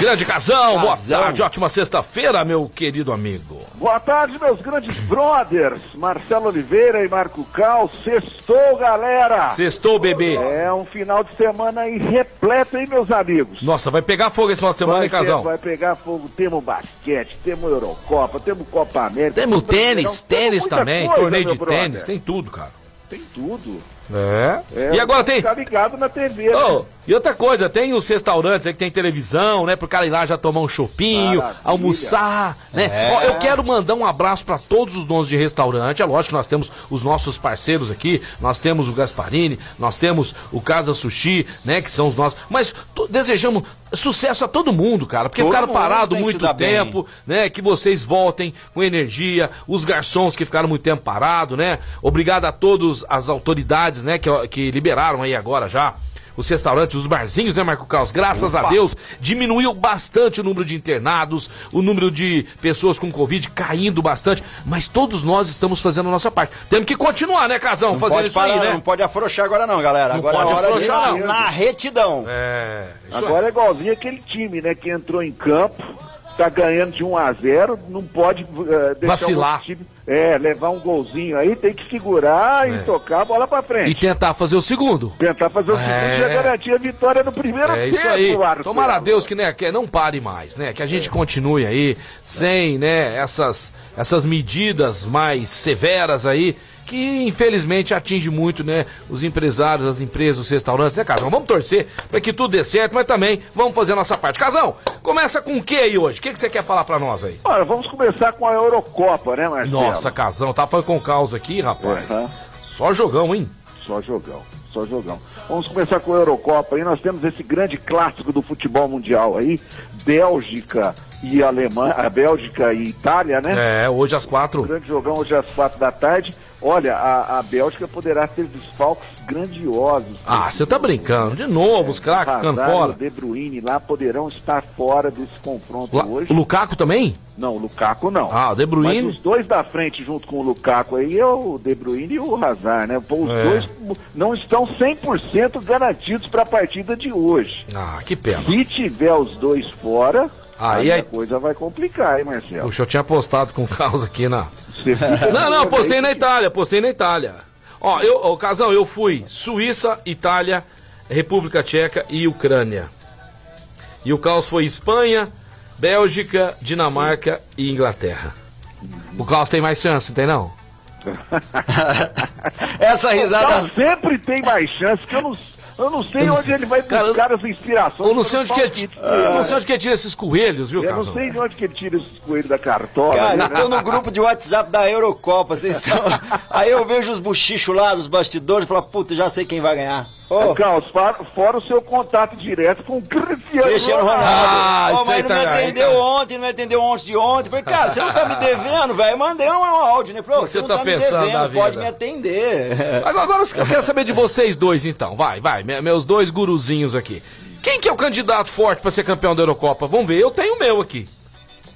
Grande Casão, boa tarde, ótima sexta-feira, meu querido amigo. Boa tarde, meus grandes brothers, Marcelo Oliveira e Marco Cal. Sextou, galera! Sextou, bebê. É um final de semana aí repleto, hein, meus amigos? Nossa, vai pegar fogo esse final de semana, vai, hein, Casão? vai pegar fogo. Temos basquete, temos Eurocopa, temos Copa América. Temos tênis, tênis também, coisa, torneio de brother. Tênis, tem tudo, cara. Tem tudo. É. É, e agora tem. Ficar ligado na TV, Ô, né? E outra coisa, tem os restaurantes aí que tem televisão, né? Pro cara ir lá já tomar um chopinho, Maravilha. almoçar, né? É. Ó, eu quero mandar um abraço pra todos os donos de restaurante. É lógico que nós temos os nossos parceiros aqui, nós temos o Gasparini, nós temos o Casa Sushi, né? Que são os nossos. Mas desejamos sucesso a todo mundo, cara, porque Todo ficaram parados muito dar bem. tempo, né? Que vocês voltem com energia, os garçons que ficaram muito tempo parados, né? Obrigado a todas as autoridades, né? Que, que liberaram aí agora já. Os restaurantes, os barzinhos, né, Marco Caos? Graças a Opa. Deus, diminuiu bastante o número de internados, o número de pessoas com Covid caindo bastante, mas todos nós estamos fazendo a nossa parte. Temos que continuar, né, Casão? Não fazendo pode isso aí, parar, né? não pode afrouxar agora não, galera. Não agora pode é hora afrouxar, não. na retidão. É, aí. Agora é igualzinho aquele time, né? Que entrou em campo, tá ganhando de 1 a 0 não pode eh, deixar Vacilar. o time, é, levar um golzinho aí, tem que segurar É. e tocar a bola pra frente. E tentar fazer o segundo. Tentar fazer o segundo É. e garantir a vitória no primeiro É isso tempo, aí. Marcelo. Tomara a Deus que, né, que não pare mais, né? Que a gente continue aí sem, né, essas, essas medidas mais severas aí, que infelizmente atinge muito, né, os empresários, as empresas, os restaurantes, né, Casão? Vamos torcer para que tudo dê certo, mas também vamos fazer a nossa parte. Casão, começa com o que aí hoje? O que, que você quer falar para nós aí? Olha, vamos começar com a Eurocopa, né, Marcelo? Nossa, Casão, tá falando com caos aqui, rapaz. Aham. Só jogão, hein? Só jogão, só jogão. Vamos começar com a Eurocopa aí. Nós temos esse grande clássico do futebol mundial aí, Bélgica e Alemanha, a Bélgica e Itália, né? É, hoje às quatro. Grande jogão hoje às quatro da tarde. Olha, a, a Bélgica poderá ter desfalques grandiosos. Ah, você tá brincando. De novo, os craques ficando fora. O De Bruyne lá poderão estar fora desse confronto La- hoje. O Lukaku também? Não, o Lukaku não. Ah, o De Bruyne. Mas os dois da frente junto com o Lukaku aí é o De Bruyne e o Hazard, né? Os É. dois não estão 100% garantidos para a partida de hoje. Ah, que pena. Se tiver os dois fora, Aí, aí, aí- a coisa vai complicar, hein, Marcelo? Puxa, eu tinha postado com o caos aqui na. Não, não, postei na Itália, postei na Itália. Ó, eu, ô, Casão, eu fui Suíça, Itália, República Tcheca e Ucrânia. E o caos foi Espanha, Bélgica, Dinamarca e Inglaterra. O caos tem mais chance, tem não? Essa risada. Sempre tem mais chance, que eu não, eu não sei Eu onde sei. ele vai Cara, buscar as inspirações. Eu não sei onde que ele, palpites. eu não sei onde que ele tira esses coelhos, viu, Eu não sei de onde que ele tira esses coelhos da cartola. Cara, né? eu tô no grupo de WhatsApp da Eurocopa, vocês estão. Aí eu vejo os buchichos lá dos bastidores e falo, puta, já sei quem vai ganhar. Ô, Carlos, fora, fora o seu contato direto com o Cristiano Cristiano Ronaldo. Ronaldo. Ah, aí mas não tá me aí, atendeu cara. ontem, não me atendeu ontem de ontem. Falei, cara, você não tá me devendo, velho. Mandei um áudio, né? Falei, que você não tá tá, pensando me devendo, da pode me atender. Agora, agora eu quero saber de vocês dois, então. Vai, vai, me- meus dois guruzinhos aqui. Quem que é o candidato forte pra ser campeão da Eurocopa? Vamos ver, eu tenho o meu aqui.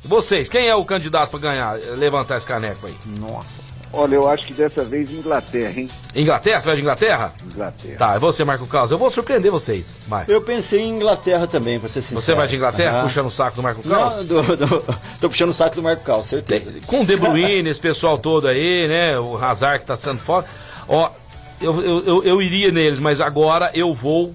Vocês, quem é o candidato pra ganhar, levantar esse caneco aí? Nossa. Olha, eu acho que dessa vez Inglaterra, hein? Inglaterra? Você vai de Inglaterra? Inglaterra. Tá, é você, Marco Carlos. Eu vou surpreender vocês. Vai. Eu pensei em Inglaterra também, pra ser sincero. Você vai de Inglaterra, Aham. puxando o saco do Marco Carlos? Não, do, do- tô puxando o saco do Marco Cal, certeza. Com o De Bruyne, esse pessoal todo aí, né? O Hazard que tá sendo fora. Ó, eu, eu, eu, eu iria neles, mas agora eu vou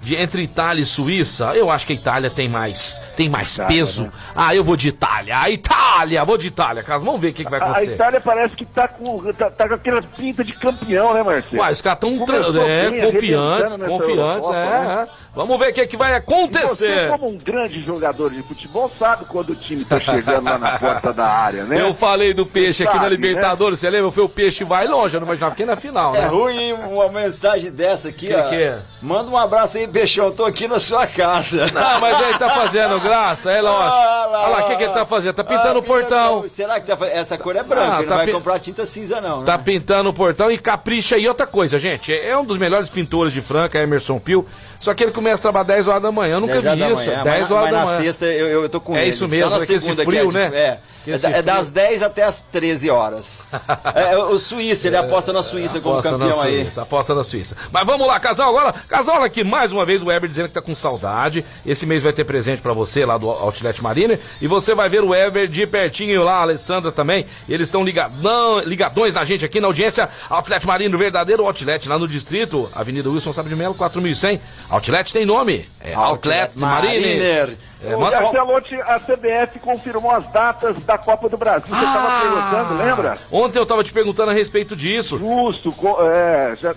de entre Itália e Suíça. Eu acho que a Itália tem mais, tem mais Itália, peso. né? Ah, eu vou de Itália. A Itália, vou de Itália, Carlos. Vamos ver o que, que vai A, a acontecer. Itália parece que tá com, tá, tá com aquela pinta de campeão, né, Marcelo? Uai, os caras estão Começou é, confiantes, nessa confiantes, Eurocopa, é, né? É. Vamos ver o que, que vai E Você, acontecer. como um grande jogador de futebol, sabe quando o time tá chegando lá na porta da área, né? Eu falei do peixe aqui na sabe, Libertadores, você lembra? Foi o peixe vai longe, eu não imaginava que na final, É né? ruim hein, uma mensagem dessa aqui, Que ó. que é? Manda um abraço aí, Peixão. Tô aqui na sua casa. Não, mas ele tá fazendo graça, é lógico. Olha lá, o que, que ele tá fazendo? Tá pintando Ah, o portão. Será que tá fazendo? Essa cor é branca, Ah, tá não vai pi- comprar tinta cinza, não. Tá né? pintando o portão e capricha. E outra coisa, gente, é um dos melhores pintores de Franca, Emerson Pio. Só que ele começa a trabalhar 10 horas da manhã. Eu nunca 10 horas vi isso. manhã, 10 mas, horas mas da na manhã. sexta eu, eu tô com É ele. isso Só mesmo, na é esse segunda frio, é, né? tipo, É, Que é, esse da- é frio. das 10 até as 13 horas. É, o Suíça, ele aposta na Suíça como Aposta na campeão aí. Suíça, aposta na Suíça. Mas vamos lá, casal, agora. Casal, olha aqui, mais uma vez o Weber dizendo que tá com saudade. Esse mês vai ter presente pra você lá do Outlet Marine. E você vai ver o Weber de pertinho lá, a Alessandra também. Eles estão ligadão, ligadões na gente aqui na audiência. Outlet Marine, o verdadeiro Outlet lá no distrito. Avenida Wilson Sábio de Melo, 4100. Outlet tem nome. É Outlet, Marine. Mariner. É, Ô, manda- a CBF confirmou as datas da Copa do Brasil. Você estava Ah! perguntando, lembra? Ontem eu tava te perguntando a respeito disso. Justo, é, já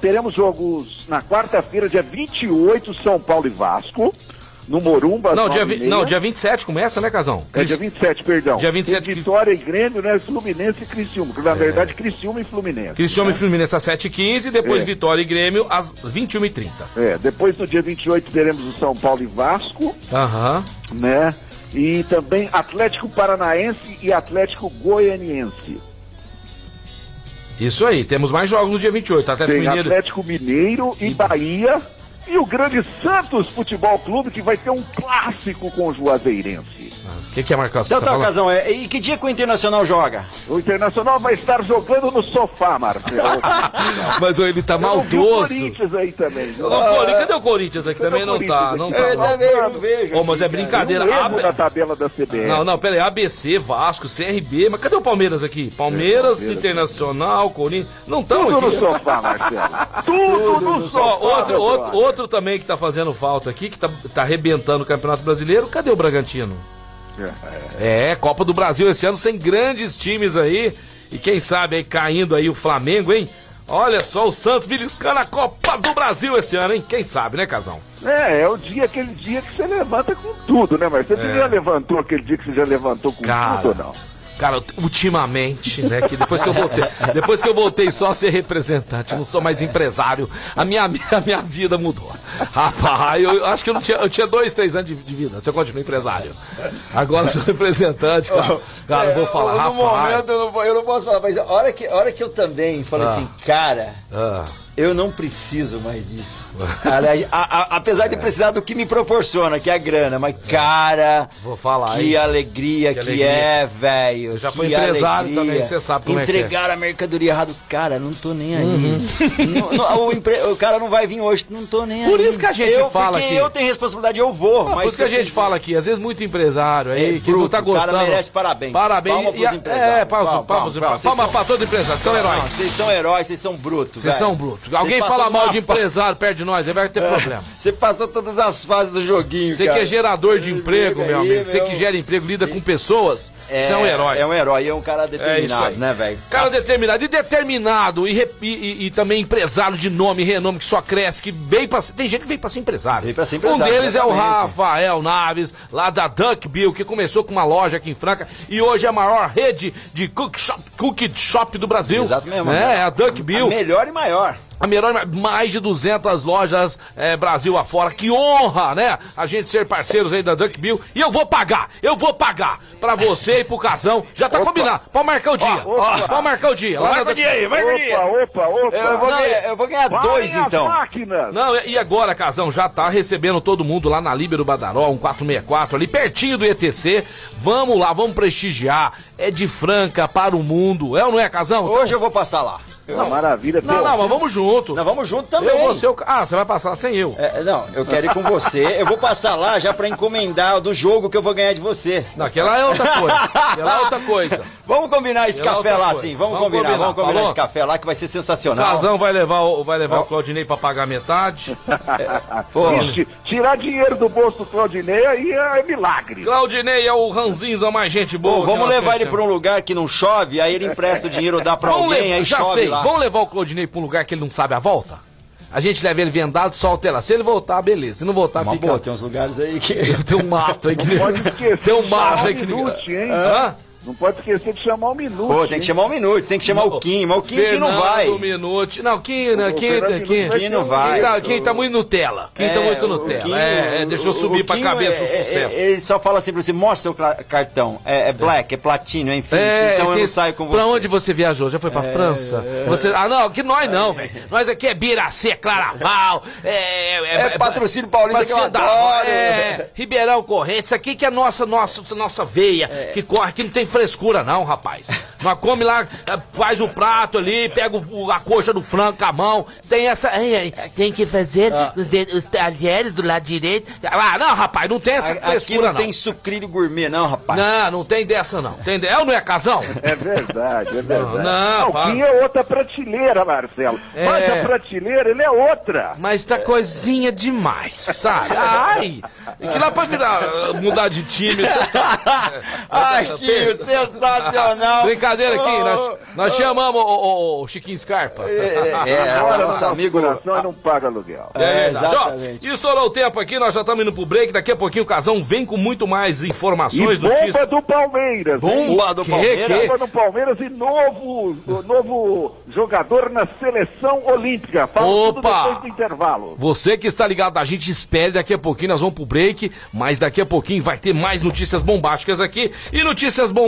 teremos jogos na quarta-feira, dia 28, São Paulo e Vasco, no Morumba. Não, dia, e vi- não, dia 27 começa, né, Casão? É dia 27, perdão. Dia 27 Tem Vitória e Grêmio, né? Fluminense e Criciúma. Na verdade, Criciúma e Fluminense. Cristiano e Fluminense às 7h15, depois É. Vitória e Grêmio às 21h30. É, depois no dia 28 teremos o São Paulo e Vasco, Aham. né? E também Atlético Paranaense e Atlético Goianiense. Isso aí, temos mais jogos no dia 28. Atlético Tem Mineiro. Atlético Mineiro e Bahia. E o grande Santos Futebol Clube, que vai ter um clássico com o Juazeirense. O que, que é Marcos? Então tá, tá? Casão, é, e que dia que o Internacional joga? O Internacional vai estar jogando no sofá, Marcelo. Mas ele tá Eu vi o maldoso. Corinthians aí também. Cori- Cadê o Corinthians aqui? Também não tá, não Eu tá. aqui? também não vejo. Ô, mas é brincadeira. AB na tabela da CBF. Não, não, pera aí. ABC, Vasco, CRB. Mas cadê o Palmeiras aqui? Palmeiras, Palmeiras. Internacional, Corinthians. Não estão Tudo aqui. no sofá, Marcelo. Tudo no sofá. Ó, outro, outro, outro também que tá fazendo falta aqui, que tá, tá arrebentando o Campeonato Brasileiro. Cadê o Bragantino? É, Copa do Brasil esse ano sem grandes times aí. E quem sabe aí caindo aí o Flamengo, hein? Olha só o Santos beliscando a Copa do Brasil esse ano, hein? Quem sabe, né, Casão? É, é o dia, aquele dia que você levanta com tudo, né, Marcelo? Você É. já levantou aquele dia que você já levantou com Cara. tudo ou não? Cara, ultimamente, né? Que depois que eu voltei, depois que eu voltei só a ser representante, não sou mais empresário, a minha, a minha vida mudou. Rapaz, eu acho que eu não tinha, eu tinha dois, três anos de, de vida. Se eu continuo empresário. Agora eu sou representante, cara. Cara, eu vou falar, É, No rapaz. momento eu não, eu não posso falar, mas a hora que, a hora que eu também falei Ah. assim, cara, Ah, eu não preciso mais disso. Aliás, a- a- apesar de precisar do que me proporciona, que é a grana, mas cara, Vou falar, que hein? alegria Que que, alegria. é, velho. Você já que foi empresário alegria. também, você sabe como é que é. Entregar a mercadoria errado, cara, não tô nem aí. Uhum. Não- não, o, empre- o cara não vai vir hoje, não tô nem aí. Por isso que a gente eu, fala porque aqui. eu tenho responsabilidade, eu vou. Por mas isso que a gente fala aqui, às vezes muito empresário aí, É que não bruto, tá o cara gostando. merece parabéns. Parabéns. Palma pros empresários. é, palma, Palma, pra todo empresário, são Não, heróis. Vocês são heróis, vocês são brutos. Vocês são brutos. Alguém fala mal de empresário perto de nós, aí vai ter problema. Você passou todas as fases do joguinho, Você que é gerador de emprego, meu amigo. Você que gera emprego, lida com pessoas, você é um herói. É um herói, é um cara É determinado, né, velho? Cara determinado. E determinado. E, e- e- e também empresário de nome e renome que só cresce, que veio pra ser. Tem gente que veio pra ser empresário. Pra ser um empresário, deles é o. Rafael Naves, lá da Duck Bill, que começou com uma loja aqui em Franca e hoje é a maior rede de cook shop cookie shop do Brasil. Exato mesmo. Né? É a Duck A Bill. melhor e maior. A melhor, mais de 200 lojas é, Brasil afora. Que honra, né? A gente ser parceiros aí da Duck Bill. E eu vou pagar, eu vou pagar pra você e pro casão. Já tá combinado. Pode marcar o dia. opa. Pode marcar o dia. Lá na Marca o dia aí, marca o dia. Opa, opa, opa. Eu vou, Não, ganhar, eu vou ganhar dois, então. máquinas. Não, e agora, Casão, já tá recebendo todo mundo lá na Líbero Badaró, um 464, ali pertinho do ETC. Vamos lá, vamos prestigiar. É de Franca para o mundo. É ou não é, Casão? Hoje eu vou passar lá. Uma maravilha. Não, não, mas vamos junto. Nós vamos junto também. Eu vou ser o... Ah, você vai passar lá sem eu. É, não, eu quero ir com você. Eu vou passar lá já pra encomendar do jogo que eu vou ganhar de você. Não, aquela é outra coisa. Aquela é outra coisa. Vamos combinar esse Aquela café outra lá, coisa. sim. Vamos, Vamos combinar, combinar, vamos combinar falou? esse café lá que vai ser O sensacional. Casão vai levar, o, vai levar o Claudinei pra pagar metade. Pô, Ixi, tirar dinheiro do bolso do Claudinei aí é milagre. Claudinei é o ranzinza mais gente boa. pô, vamos levar ele pra um lugar que não chove, aí ele empresta o dinheiro, dá pra Vamos alguém, levar- aí já chove sei, lá. Vamos levar o Claudinei pra um lugar que ele não sabe a volta? A gente leva ele vendado, solta lá. Se ele voltar, beleza. Se não voltar, Uma fica. boa, tem uns lugares aí que... Tem um mato aí que. Pode esquecer Tem um mato aí que. Minute, hein? Hã? Não pode esquecer de chamar o Minuto. Pô, tem que chamar um minuto, tem que chamar o Kim, mas o Kim, Kim não vai. Fernando Minuti. Não, Kim, né? O Kim, Kim, Kim não vai. Quem tá, quem tá muito Nutella. Quem tá É, muito o Nutella. Kim, é, é, deixa eu o- subir o pra Kim cabeça é- o sucesso. é- Ele só fala assim pra você, mostra o cartão. É, é black, é platino, é infinity, então eu não saio com você. Pra onde você viajou? Já foi pra França? Você, ah, não, que nós não, velho. Nós aqui é Biracê, Claraval, é... É patrocínio paulista que eu adoro. É, Ribeirão Correntes, aqui que é nossa, nossa, nossa veia, que corre, que não tem frescura não, rapaz. Nós come lá, é, faz o prato ali, pega o- a coxa do frango com a mão, tem essa... ai, ai, Tem que fazer os, dedos, os talheres do lado direito. Ah, não, rapaz, não tem essa A- Aqui frescura não não. tem sucrilho gourmet, não, rapaz. Não, não tem dessa não. Tem de... É ou não é casão? É verdade, é verdade. não, o para. Kim é outra prateleira, Marcelo. É. Mas a prateleira, ele é outra. Mas tá coisinha demais, sabe? Ai! E que lá pra virar, mudar de time, você sabe. Ai, que sensacional. Brincadeira aqui, Oh, nós, nós chamamos o, o- o Chiquinho Scarpa. É, é, o no nosso amigo... e não paga aluguel. É verdade. Ó, exatamente. estourou o tempo aqui, nós já estamos indo pro break. Daqui a pouquinho o Casão vem com muito mais E informações, bomba notícias. do Palmeiras. Bomba do Que- Palmeiras. que- Bomba do Palmeiras e novo, novo jogador na seleção olímpica. Fala tudo Opa! depois do intervalo. Você que está ligado, a gente espere daqui a pouquinho, nós vamos pro break, mas daqui a pouquinho vai ter mais notícias bombásticas aqui. E notícias bombásticas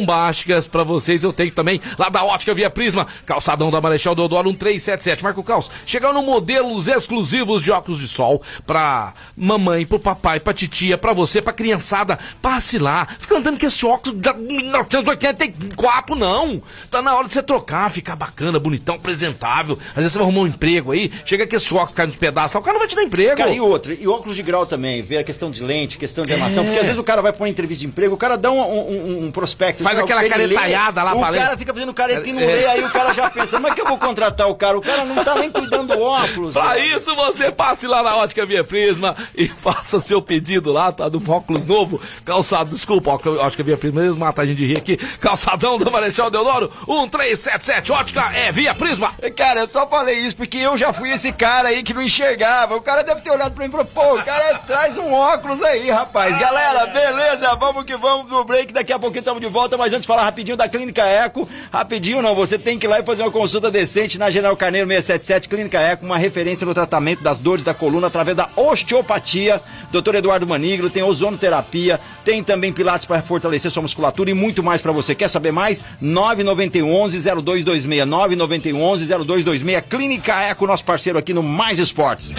pra vocês eu tenho também lá da Ótica Via Prisma, calçadão da Marechal Deodoro 1377. Marco Caos, chegando modelos exclusivos de óculos de sol pra mamãe, pro papai, pra titia, pra você, pra criançada. Passe lá, fica andando com esse óculos da 1984, não. Tá na hora de você trocar, ficar bacana, bonitão, apresentável. Às vezes você vai arrumar um emprego aí, chega que esse óculos cai nos pedaços, o cara não vai te dar emprego. Cara, e outra, e óculos de grau também, ver a questão de lente, questão de armação, porque às vezes o cara vai pôr uma entrevista de emprego, o cara dá um, um- um prospecto. Faz aquela ele lê, lá O pra ler. cara fica fazendo caretinho, não É. lê, aí o cara já pensa, mas que eu vou contratar o cara? O cara não tá nem cuidando do óculos. Pra velho. isso você passe lá na Ótica Via Prisma e faça seu pedido lá, tá? Do óculos novo, calçado, desculpa, Ótica Via Prisma, a gente de rir aqui. Calçadão da Marechal Deodoro, 1377, Ótica é Via Prisma. Cara, eu só falei isso porque eu já fui esse cara aí que não enxergava. O cara deve ter olhado pra mim e falou, pô, o cara traz um óculos aí, rapaz. Galera, beleza, vamos que vamos no break. Daqui a pouquinho estamos de volta, mas antes falar rapidinho da Clínica Eco. Rapidinho não, você tem que ir lá e fazer uma consulta decente na General Carneiro 677 Clínica Eco, uma referência no tratamento das dores da coluna através da osteopatia. Dr. Eduardo Manigro, tem ozonoterapia, tem também pilates para fortalecer sua musculatura e muito mais para você. Quer saber mais? 991-0226, 991-0226, Clínica Eco, nosso parceiro aqui no Mais Esportes.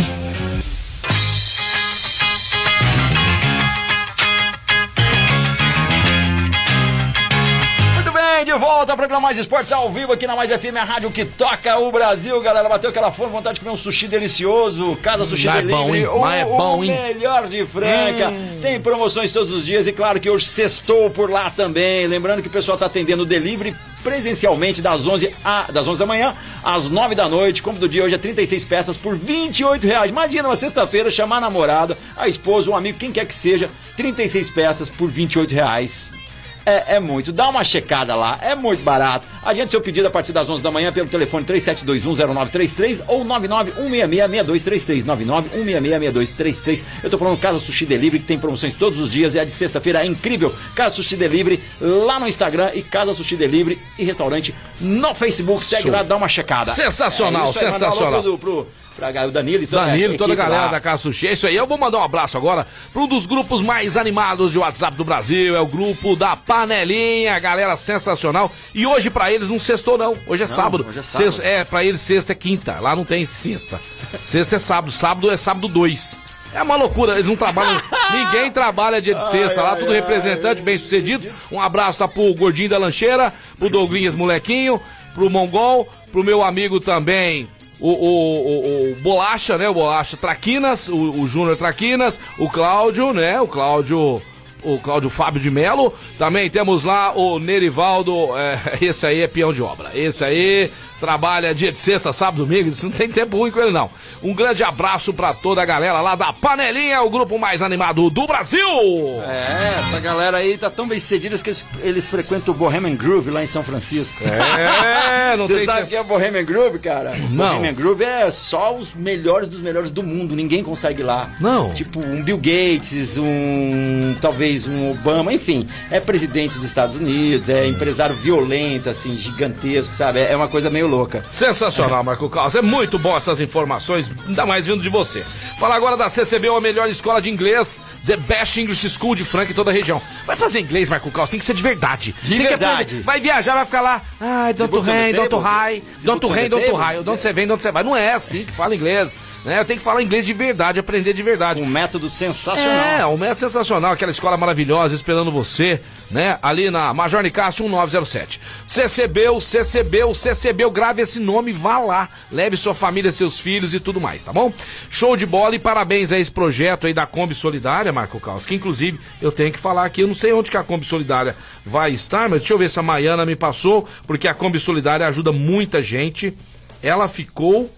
Bem, de volta ao programa Mais Esportes ao vivo aqui na Mais FM, a rádio que toca o Brasil. Galera, bateu aquela fome, vontade de comer um sushi delicioso. Casa Sushi Mas é Delivery, bom, hein? o, Mas é bom, o hein? melhor de Franca. Tem promoções todos os dias e claro que hoje sextou por lá também. Lembrando que o pessoal está atendendo o delivery presencialmente das 11, a, das 11 da manhã às 9 da noite. Como do dia hoje é 36 peças por 28 reais. Imagina uma sexta-feira chamar a namorada, a esposa, um amigo, quem quer que seja, 36 peças por 28 reais. É, é muito. Dá uma checada lá, é muito barato. Adiante seu pedido a partir das 11 da manhã pelo telefone 37210933 ou 991666233. 991666233. Eu tô falando Casa Sushi Delivery, que tem promoções todos os dias e a de sexta-feira é incrível. Casa Sushi Delivery lá no Instagram e Casa Sushi Delivery e restaurante no Facebook. Segue Show. lá, dá uma checada. Sensacional, É sensacional. Pro, pro, o Danilo e toda Danilo, toda a galera lá. da Casa Sushi. É isso aí. Eu vou mandar um abraço agora para um dos grupos mais animados de WhatsApp do Brasil. É o grupo da Panelinha. Galera sensacional. E hoje para eles não sextou, não. Hoje é sábado. hoje é sábado. É, para eles sexta é quinta. Lá não tem sexta. Sexta é sábado. Sábado é sábado 2. É uma loucura, eles não trabalham. ninguém trabalha dia de sexta lá, tudo representante bem sucedido. Um abraço lá pro Gordinho da Lancheira, pro Douglinhas Molequinho, pro Mongol, pro meu amigo também, o, o, o- o Bolacha, né? O Bolacha Traquinas, o, o Júnior Traquinas, o Cláudio, né? O Cláudio. O Cláudio Fábio de Melo. Também temos lá o Nerivaldo. é, esse aí é peão de obra. Esse aí trabalha dia de sexta, sábado, domingo. Isso não tem tempo ruim com ele, não. Um grande abraço pra toda a galera lá da Panelinha, o grupo mais animado do Brasil. É, essa galera aí tá tão bem sucedidas que eles, eles frequentam o Bohemian Groove lá em São Francisco. É, não Você tem sabe o tempo. que é Bohemian Groove, cara? Não. Bohemian Groove é só os melhores dos melhores do mundo. Ninguém consegue ir lá. Não. Tipo um Bill Gates, um. talvez um Obama, enfim. É presidente dos Estados Unidos, é empresário violento, assim, gigantesco, sabe? É uma coisa meio louca. Sensacional, Marco Carlos. É muito bom essas informações, ainda mais vindo de você. Fala agora da CCB, a melhor escola de inglês, The Best English School de Franca e toda a região. Vai fazer inglês, Marco Carlos, tem que ser de verdade. De tem verdade. Vai viajar, vai ficar lá. Ai, don't rain, don't high, don't rain, don't high. De onde você vem, de onde você vai. Não é assim que fala inglês. Né? Eu tenho que falar inglês de verdade, aprender de verdade. Um método sensacional. É, um método sensacional, aquela escola maravilhosa esperando você, né? Ali na Major Nicásio 1907. CCBU, CCBU, CCBU, grave esse nome, vá lá. Leve sua família, seus filhos e tudo mais, tá bom? Show de bola e parabéns a esse projeto aí da Kombi Solidária, Marco Caos, que inclusive eu tenho que falar aqui, eu não sei onde que a Kombi Solidária vai estar, mas deixa eu ver se a Maiana me passou, porque a Kombi Solidária ajuda muita gente. Ela ficou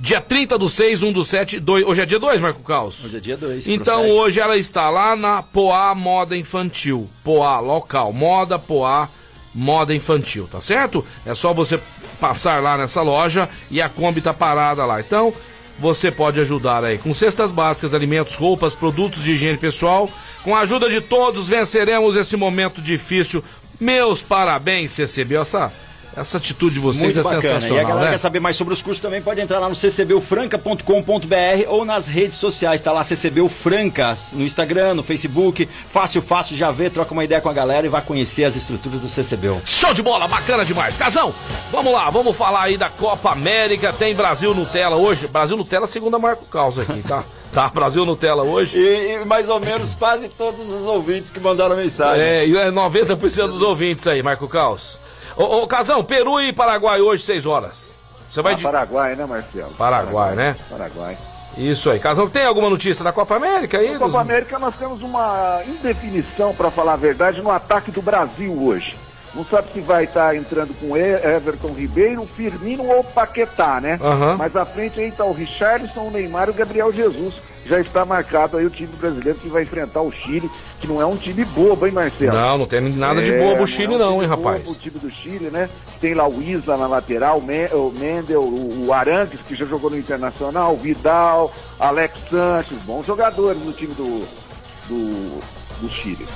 Dia 30 do 6, 1 do 7, 2. Hoje é dia 2, Marco Caos? Hoje é dia 2. Então hoje ela está lá na Poá Moda Infantil. Poá local, moda Poá Moda Infantil, tá certo? É só você passar lá nessa loja e a Kombi tá parada lá. Então você pode ajudar aí com cestas básicas, alimentos, roupas, produtos de higiene pessoal. Com a ajuda de todos venceremos esse momento difícil. Meus parabéns, CCB. Essa, essa atitude de vocês Muito é bacana. sensacional. E a galera né? quer saber mais sobre os cursos também, pode entrar lá no ccbufranca.com.br ou nas redes sociais. Tá lá CCBU Franca no Instagram, no Facebook. Fácil, fácil, já vê, troca uma ideia com a galera e vai conhecer as estruturas do CCBU. Show de bola, bacana demais. Casão, vamos lá, vamos falar aí da Copa América. Tem Brasil Nutella hoje. Brasil Nutella, segunda Marco Caos aqui, tá? Tá, Brasil Nutella hoje. E, e mais ou menos quase todos os ouvintes que mandaram mensagem. É, e é 90% dos ouvintes aí, Marco Caos. Ô, ô, Casão, Peru e Paraguai hoje, 6 horas. Você vai Ah, de. Paraguai, né, Marcelo? Paraguai, né? Paraguai. Isso aí. Casão, tem alguma notícia da Copa América aí? Na Copa dos- América nós temos uma indefinição, para falar a verdade, no ataque do Brasil hoje. Não sabe se vai estar entrando com Everton Ribeiro, Firmino ou Paquetá, né? Aham. Mas à frente aí está o Richardson, o Neymar e o Gabriel Jesus. Já está marcado aí o time brasileiro que vai enfrentar o Chile, que não é um time bobo, hein, Marcelo? Não, não tem nada de É, bobo o não Chile, é um não, hein, bobo rapaz. O time do Chile, né? Tem lá o Isla na lateral, o Men- o Mendel, o Arantes, que já jogou no Internacional, o Vidal, Alex Sanches, bons jogadores no time do, do, do Chile.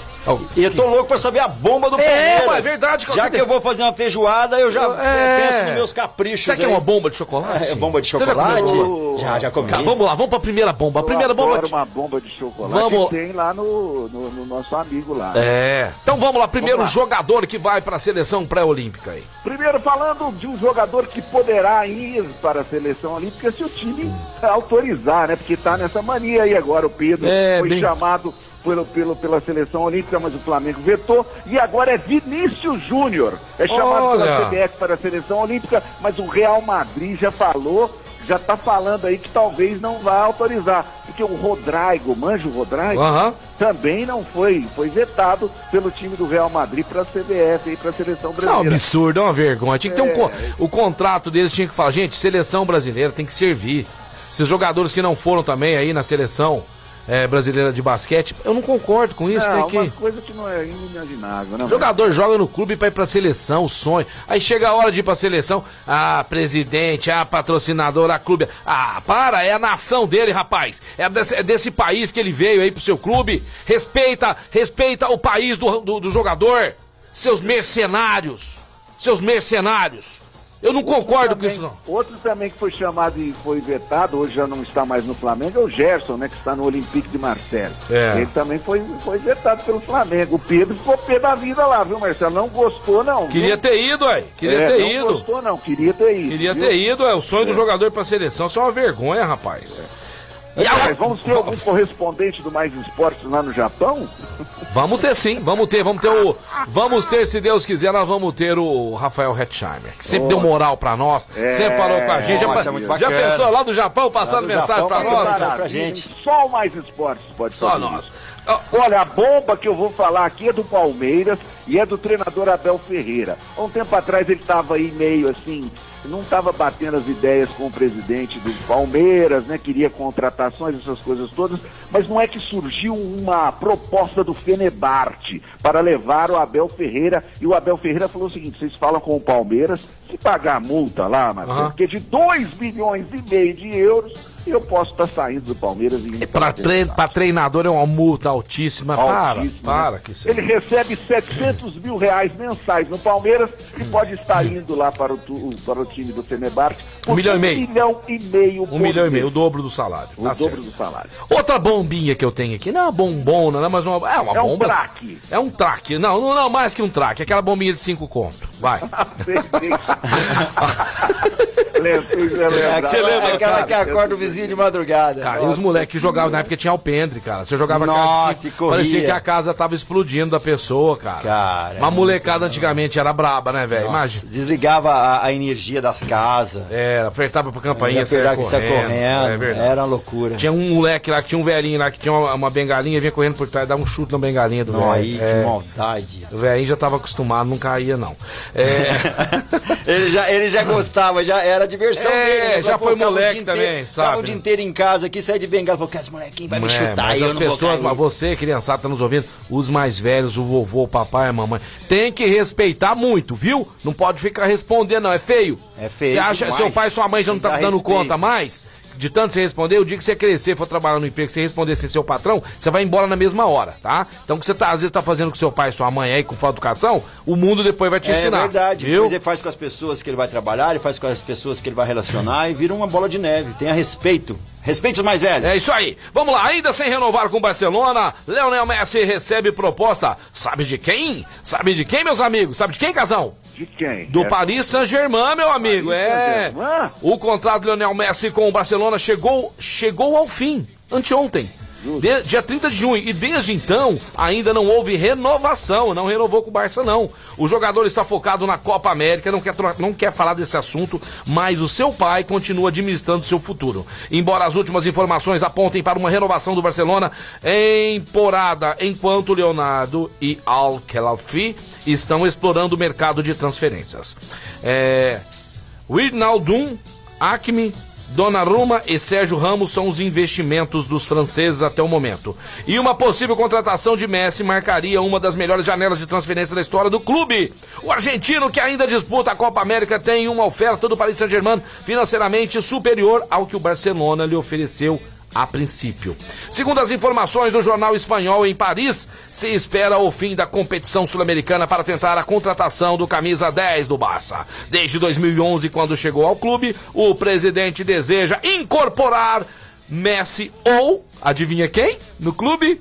E eu tô louco pra saber a bomba do É, Palmeiras. mas é verdade, Já que eu vou fazer uma feijoada, eu já É. penso nos meus caprichos. Será que é uma bomba de chocolate? É, bomba de Você já chocolate? comeu? Já, já comi. Tá, vamos lá, vamos pra primeira bomba. A primeira Eu bomba. de- uma bomba de chocolate Vamos- que tem lá no, no, no nosso amigo lá. É. Então vamos lá, primeiro Vamos lá. jogador que vai pra seleção pré-olímpica aí. Primeiro falando de um jogador que poderá ir para a seleção olímpica se o time autorizar, né? Porque tá nessa mania aí agora o Pedro É, foi bem- chamado pelo, pelo, pela seleção olímpica, mas o Flamengo vetou e agora é Vinícius Júnior. É chamado Olha. pela CBF para a seleção olímpica, mas o Real Madrid já falou, já tá falando aí que talvez não vá autorizar, porque o Rodrigo, manjo Rodrigo, Aham. também não foi, foi vetado pelo time do Real Madrid para a CBF e para a seleção Isso é um brasileira. absurdo, é uma vergonha. Tinha que ter um. co- O contrato deles tinha que falar, gente, seleção brasileira tem que servir. Esses jogadores que não foram também aí na seleção, é, brasileira de basquete. Eu não concordo com isso, Não, tem uma que. coisa que não é inimaginável, né? O jogador joga no clube pra ir pra seleção, sonho. Aí chega a hora de ir pra seleção. Ah, presidente, ah, patrocinador, ah, clube. Ah, para, é a nação dele, rapaz. É desse, é desse país que ele veio aí pro seu clube. Respeita, respeita o país do, do, do jogador. Seus mercenários. Seus mercenários. Eu não concordo com Também- isso, não. Outro também que foi chamado e foi vetado, hoje já não está mais no Flamengo, é o Gerson, né? Que está no Olympique de Marseille. É. Ele também foi, foi vetado pelo Flamengo. O Pedro ficou pé da vida lá, viu, Marcelo? Não gostou, não. Queria viu? ter ido, aí. Queria É, ter não ido. gostou, não. Queria ter ido. Queria viu? ter ido, é o sonho do jogador pra seleção. Isso é uma vergonha, rapaz. E Mas vamos ter algum correspondente do Mais Esportes lá no Japão? Vamos ter sim, vamos ter, vamos ter o. Vamos ter, se Deus quiser, nós vamos ter o Rafael Hetzheimer, que sempre deu moral pra nós, É, sempre falou com a gente. nossa, já, é já pensou lá do Japão passando do mensagem Japão, pra nós? pra gente. Só o Mais Esportes pode Só fazer nós. Olha, a bomba que eu vou falar aqui é do Palmeiras e é do treinador Abel Ferreira. Há um tempo atrás ele estava aí meio assim, não estava batendo as ideias com o presidente do Palmeiras, né? Queria contratações, essas coisas todas, mas não é que surgiu uma proposta do Fenebarte para levar o Abel Ferreira e o Abel Ferreira falou o seguinte: vocês falam com o Palmeiras, se pagar a multa lá, Marcelo, Aham. que é de 2 milhões e meio de euros, eu posso estar saindo do Palmeiras e tre pra treinador é uma multa altíssima. Altíssimo, para, para né? que isso Ele recebe 700 mil reais mensais no Palmeiras e pode estar indo lá para o, tu- para o time do Fenerbahçe Um milhão e meio. Um milhão e meio. Um milhão e meio, o dobro do salário. O Tá dobro certo. do salário. Outra bombinha que eu tenho aqui, não é uma bombona, não, mas uma, é uma É um bomba. traque. É um traque. Não, não, não, mais que um traque. Aquela bombinha de cinco conto. Vai. Sei, sei. Lembra. É que você lembra Ah, aquela cara, que acorda o vizinho de madrugada. Cara, e os moleques que jogavam na época tinha alpendre, cara. Você jogava casa Nossa, corria. parecia que a casa tava explodindo da pessoa, cara. Cara, Uma molecada antigamente era braba, né, velho? Imagina. Desligava a, a energia das casas. Era, apertava pra campainha, Ia saia que saia correndo. correndo. É verdade. Era uma loucura. Tinha um moleque lá que tinha um velhinho lá que tinha uma, uma bengalinha, vinha correndo por trás, dava um chute na bengalinha do velho. aí, É, que maldade. o velhinho já tava acostumado, não caía, não. É. ele, já, ele já gostava, já era a diversão É, dele. né? já foi moleque também, inteiro- sabe, Ficava o dia né? inteiro em casa aqui, sai de bengala. Falou, cara, esse molequinho vai me É, chutar. mas as pessoas, mas você, criançada, tá nos ouvindo, os mais velhos, o vovô, o papai, a mamãe, tem que respeitar muito, viu? Não pode ficar respondendo, não, é feio. É feio Você acha, demais. seu pai e sua mãe já não tá que dando respeito. conta mais? De tanto você responder, o dia que você crescer, for trabalhar no emprego, você responder sem seu patrão, você vai embora na mesma hora, tá? Então, o que você tá, às vezes tá fazendo com seu pai e sua mãe aí, com falta de educação, o mundo depois vai te É ensinar. verdade. Viu? Depois ele faz com as pessoas que ele vai trabalhar, ele faz com as pessoas que ele vai relacionar e vira uma bola de neve. Tenha respeito. Respeite os mais velhos. É isso aí. Vamos lá, ainda sem renovar com o Barcelona, Leonel Messi recebe proposta. Sabe de quem? Sabe de quem, meus amigos? Sabe de quem, Casão? De quem? Do É. Paris Saint-Germain, meu amigo. Paris É. O contrato do Lionel Messi com o Barcelona chegou, chegou ao fim, anteontem. De- dia 30 de junho. E desde então, ainda não houve renovação. Não renovou com o Barça, não. O jogador está focado na Copa América, não quer, não quer falar desse assunto, mas o seu pai continua administrando seu futuro. Embora as últimas informações apontem para uma renovação do Barcelona temporada, enquanto Leonardo e Al-Khelafi estão explorando o mercado de transferências. É, Wijnaldum, Acme, Donnarumma e Sérgio Ramos são os investimentos dos franceses até o momento. E uma possível contratação de Messi marcaria uma das melhores janelas de transferência da história do clube. O argentino, que ainda disputa a Copa América, tem uma oferta do Paris Saint-Germain financeiramente superior ao que o Barcelona lhe ofereceu a princípio. Segundo as informações do jornal espanhol em Paris, se espera o fim da competição sul-americana para tentar a contratação do camisa 10 do Barça. Desde 2011, quando chegou ao clube, o presidente deseja incorporar Messi ou, adivinha quem? No clube?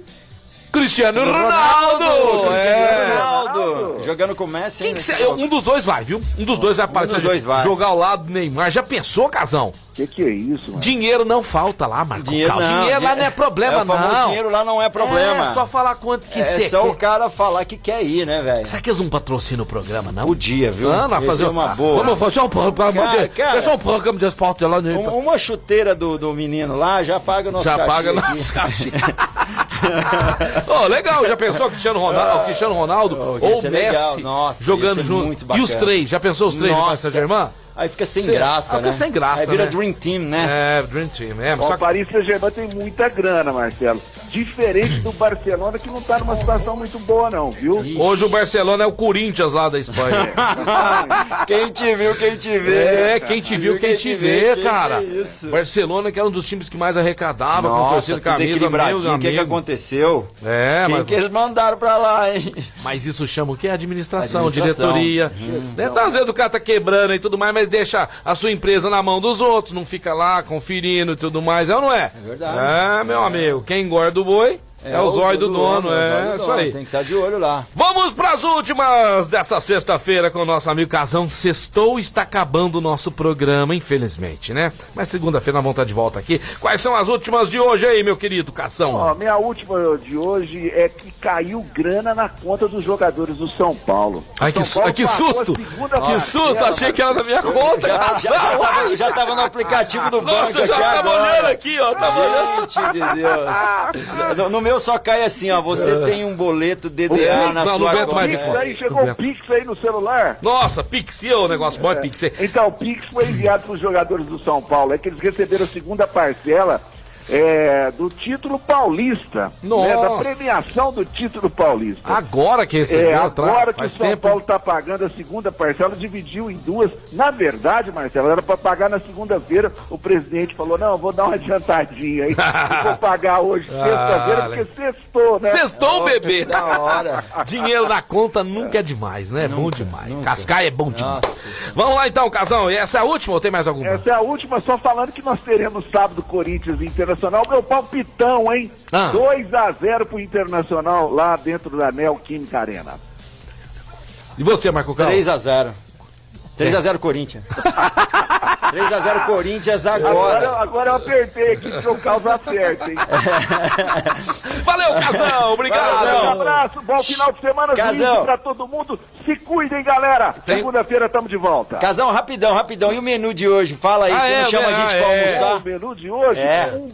Cristiano Ronaldo! Cristiano É. Ronaldo. Jogando com o Messi. Quem que cê- um dos dois vai, viu? Um dos dois vai aparecer. dos dois vai. Jogar ao lado do Neymar. Já pensou, Casão? O que, que é isso, mano? Dinheiro não falta lá, Marco. Dinheiro não, dinheiro lá não é problema, é, o não. dinheiro lá não é problema. É só falar quanto que É só o cara falar que quer ir, né, velho? Será que eles não patrocinam o programa, não? Podia, viu? Ah, não, Esse fazer uma boa. Vamos fazer um programa Cara, de... cara. É só um programa de esporte lá no... Um- Uma chuteira do, do menino lá já paga o nosso Já cachê paga aqui. nosso cachê. Ô, legal, já pensou Cristiano Ronaldo, Cristiano Ronaldo Oh, ou ser Messi. Nossa, jogando ser junto? E os três, já pensou os três no Paris Nossa. Saint-Germain? Aí fica sem Cê- graça, aí fica né? sem graça, Aí vira né? Dream Team, né? É, Dream Team, é. Só O Paris Saint-Germain tem muita grana, Marcelo. Diferente do Barcelona, que não tá numa situação muito boa, não, viu? Hoje o Barcelona é o Corinthians lá da Espanha. Quem te viu, quem te vê. É, quem te viu, quem te vê, cara. que é isso? Barcelona, que era um dos times que mais arrecadava com Nossa, torcida tudo camisa, meu equilibradinho. O que, que aconteceu? É, Quem mas, que eles mandaram pra lá, hein? mas isso chama o quê? Administração, Administração. diretoria. Hum. Né? Então, às vezes o cara tá quebrando e tudo mais, mas deixa a sua empresa na mão dos outros, não fica lá conferindo e tudo mais, é ou não é? É verdade. É, meu amigo, quem engorda o boi é, o zóio do dono, é o zóio é do isso dono, aí. Tem que estar de olho lá. Vamos para as últimas dessa sexta-feira com o nosso amigo Casão. Sextou está acabando o nosso programa, infelizmente, né? Mas segunda-feira nós vamos estar de volta aqui. Quais são as últimas de hoje aí, meu querido Casão? Ó, minha última de hoje é que caiu grana na conta dos jogadores do São Paulo. Ai, que, São su- Paulo que susto! Que susto! Achei que era na minha conta, Já, já, já, tava, já tava no aplicativo do banco Nossa, já tava olhando aqui, ó. Tava olhando. Gente de Deus. No, no meu só cai assim, ó. Você tem um boleto DDA na Não, sua não conta. Pix aí, chegou o Pix aí no celular. Nossa, Pixel, o negócio bom é Pixel. Então, o Pix foi enviado para os jogadores do São Paulo. É que eles receberam a segunda parcela é, do título paulista. Nossa. Né, da premiação do título paulista. Agora que recebeu, É, atrás, agora que o faz São tempo. Paulo está pagando a segunda parcela, dividiu em duas. Na verdade, Marcelo, era para pagar na segunda-feira. O presidente falou: não, vou dar uma adiantadinha aí. Vou pagar hoje, sexta-feira, Ah, porque sextou, né? Sextou, bebê! Da hora. Dinheiro na conta nunca é demais, né? É bom demais. Cascaia é bom demais. Vamos lá então, Casão. E essa é a última ou tem mais alguma? Essa é a última, só falando que nós teremos sábado Corinthians e Internacional. Meu palpitão, hein? Ah. 2 a 0 pro Internacional lá dentro da Neoquímica Arena. E você, Marco Carlos? 3x0. 3x0 Corinthians. 3x0 Corinthians Agora, agora. agora eu apertei aqui porque o caos acerta, hein? Valeu, Casão. Obrigado. Um abraço, bom final de semana, Casão. pra todo mundo. Se cuidem, galera. Segunda-feira estamos de volta. Casão, rapidão, rapidão. E o menu de hoje? Fala aí, Ah, você é, não chama é, a gente é, pra é. O almoçar? menu de hoje É. um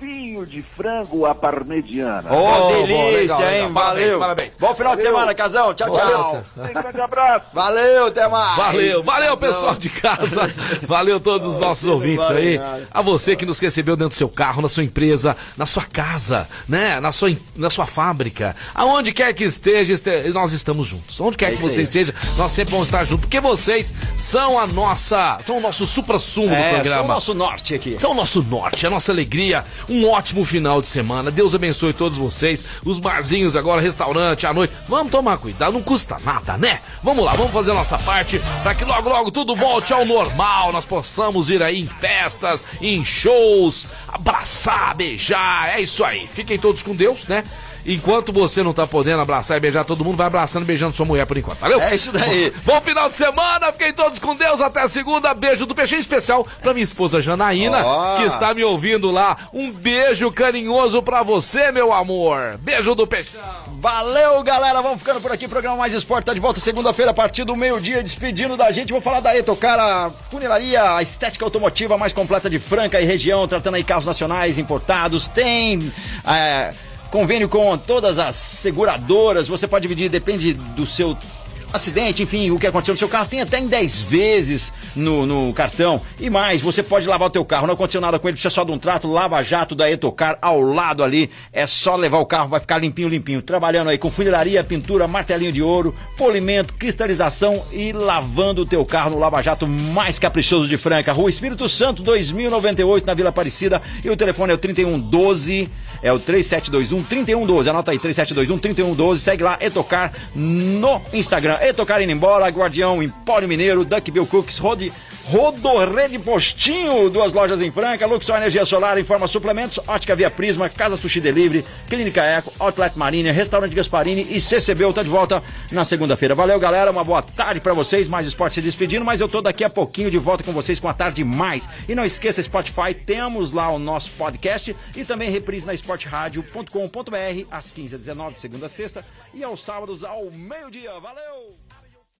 bifinho de frango à parmegiana. Ô, bom, delícia, legal, hein? legal. Parabéns, Valeu. parabéns. Bom final de Valeu. semana, Casão. Tchau, tchau. Um grande abraço. Valeu, até mais. Valeu, valeu pessoal de casa, valeu todos os nossos ouvintes aí, a você que nos recebeu dentro do seu carro, na sua empresa, na sua casa, né, na sua, na sua fábrica, aonde quer que esteja, este- nós estamos juntos, onde quer que isso você aí. esteja, nós sempre vamos estar juntos, porque vocês são a nossa, são o nosso supra-sumo do É, só o programa. nosso norte aqui. São o nosso norte, a nossa alegria. Um ótimo final de semana. Deus abençoe todos vocês. Os barzinhos agora, restaurante, à noite. Vamos tomar cuidado, não custa nada, né? Vamos lá, vamos fazer a nossa parte para que logo, logo tudo volte ao normal. Nós possamos ir aí em festas, em shows, abraçar, beijar. É isso aí. Fiquem todos com Deus, né? Enquanto você não tá podendo abraçar e beijar todo mundo, vai abraçando e beijando sua mulher por enquanto, valeu? É isso daí. Bom final de semana, fiquem todos com Deus. Até segunda. Beijo do peixinho especial pra minha esposa Janaína, Ó. que está me ouvindo lá. Um beijo carinhoso pra você, meu amor. Beijo do peixão. Valeu, galera. Vamos ficando por aqui. Programa Mais Esporte tá de volta segunda-feira a partir do meio-dia, despedindo da gente. Vou falar da Etocar, a funilaria, a estética automotiva mais completa de Franca e região, tratando aí carros nacionais importados. Tem. é, Convênio com todas as seguradoras, você pode dividir, depende do seu acidente, enfim, o que aconteceu no seu carro, tem até em 10 vezes no, no cartão. E mais, você pode lavar o teu carro, não aconteceu nada com ele, precisa só de um trato, lava jato da Etocar ao lado ali, é só levar o carro, vai ficar limpinho, limpinho. Trabalhando aí com funilaria, pintura, martelinho de ouro, polimento, cristalização e lavando o teu carro no lava jato mais caprichoso de Franca. Rua Espírito Santo, 2098, na Vila Aparecida, e o telefone é o 3112 é o 3721 3112. Anota aí, 3721 3112. Segue lá, Etocar no Instagram. Etocar indo embora, Guardião Empório Mineiro, Duckbill Cooks, Rode, Rodorrede Postinho, duas lojas em Franca, Luxor Energia Solar, Informa Suplementos, Ótica Via Prisma, Casa Sushi Delivery, Clínica Eco, Outlet Marina, Restaurante Gasparini e CCB. Tá de volta na segunda-feira. Valeu, galera. Uma boa tarde pra vocês. Mais esporte se despedindo, mas eu tô daqui a pouquinho de volta com vocês com a tarde mais. E não esqueça, Spotify, temos lá o nosso podcast e também reprise na esportradio.com.br às 15 h 19 segunda a sexta e aos sábados ao meio-dia. Valeu!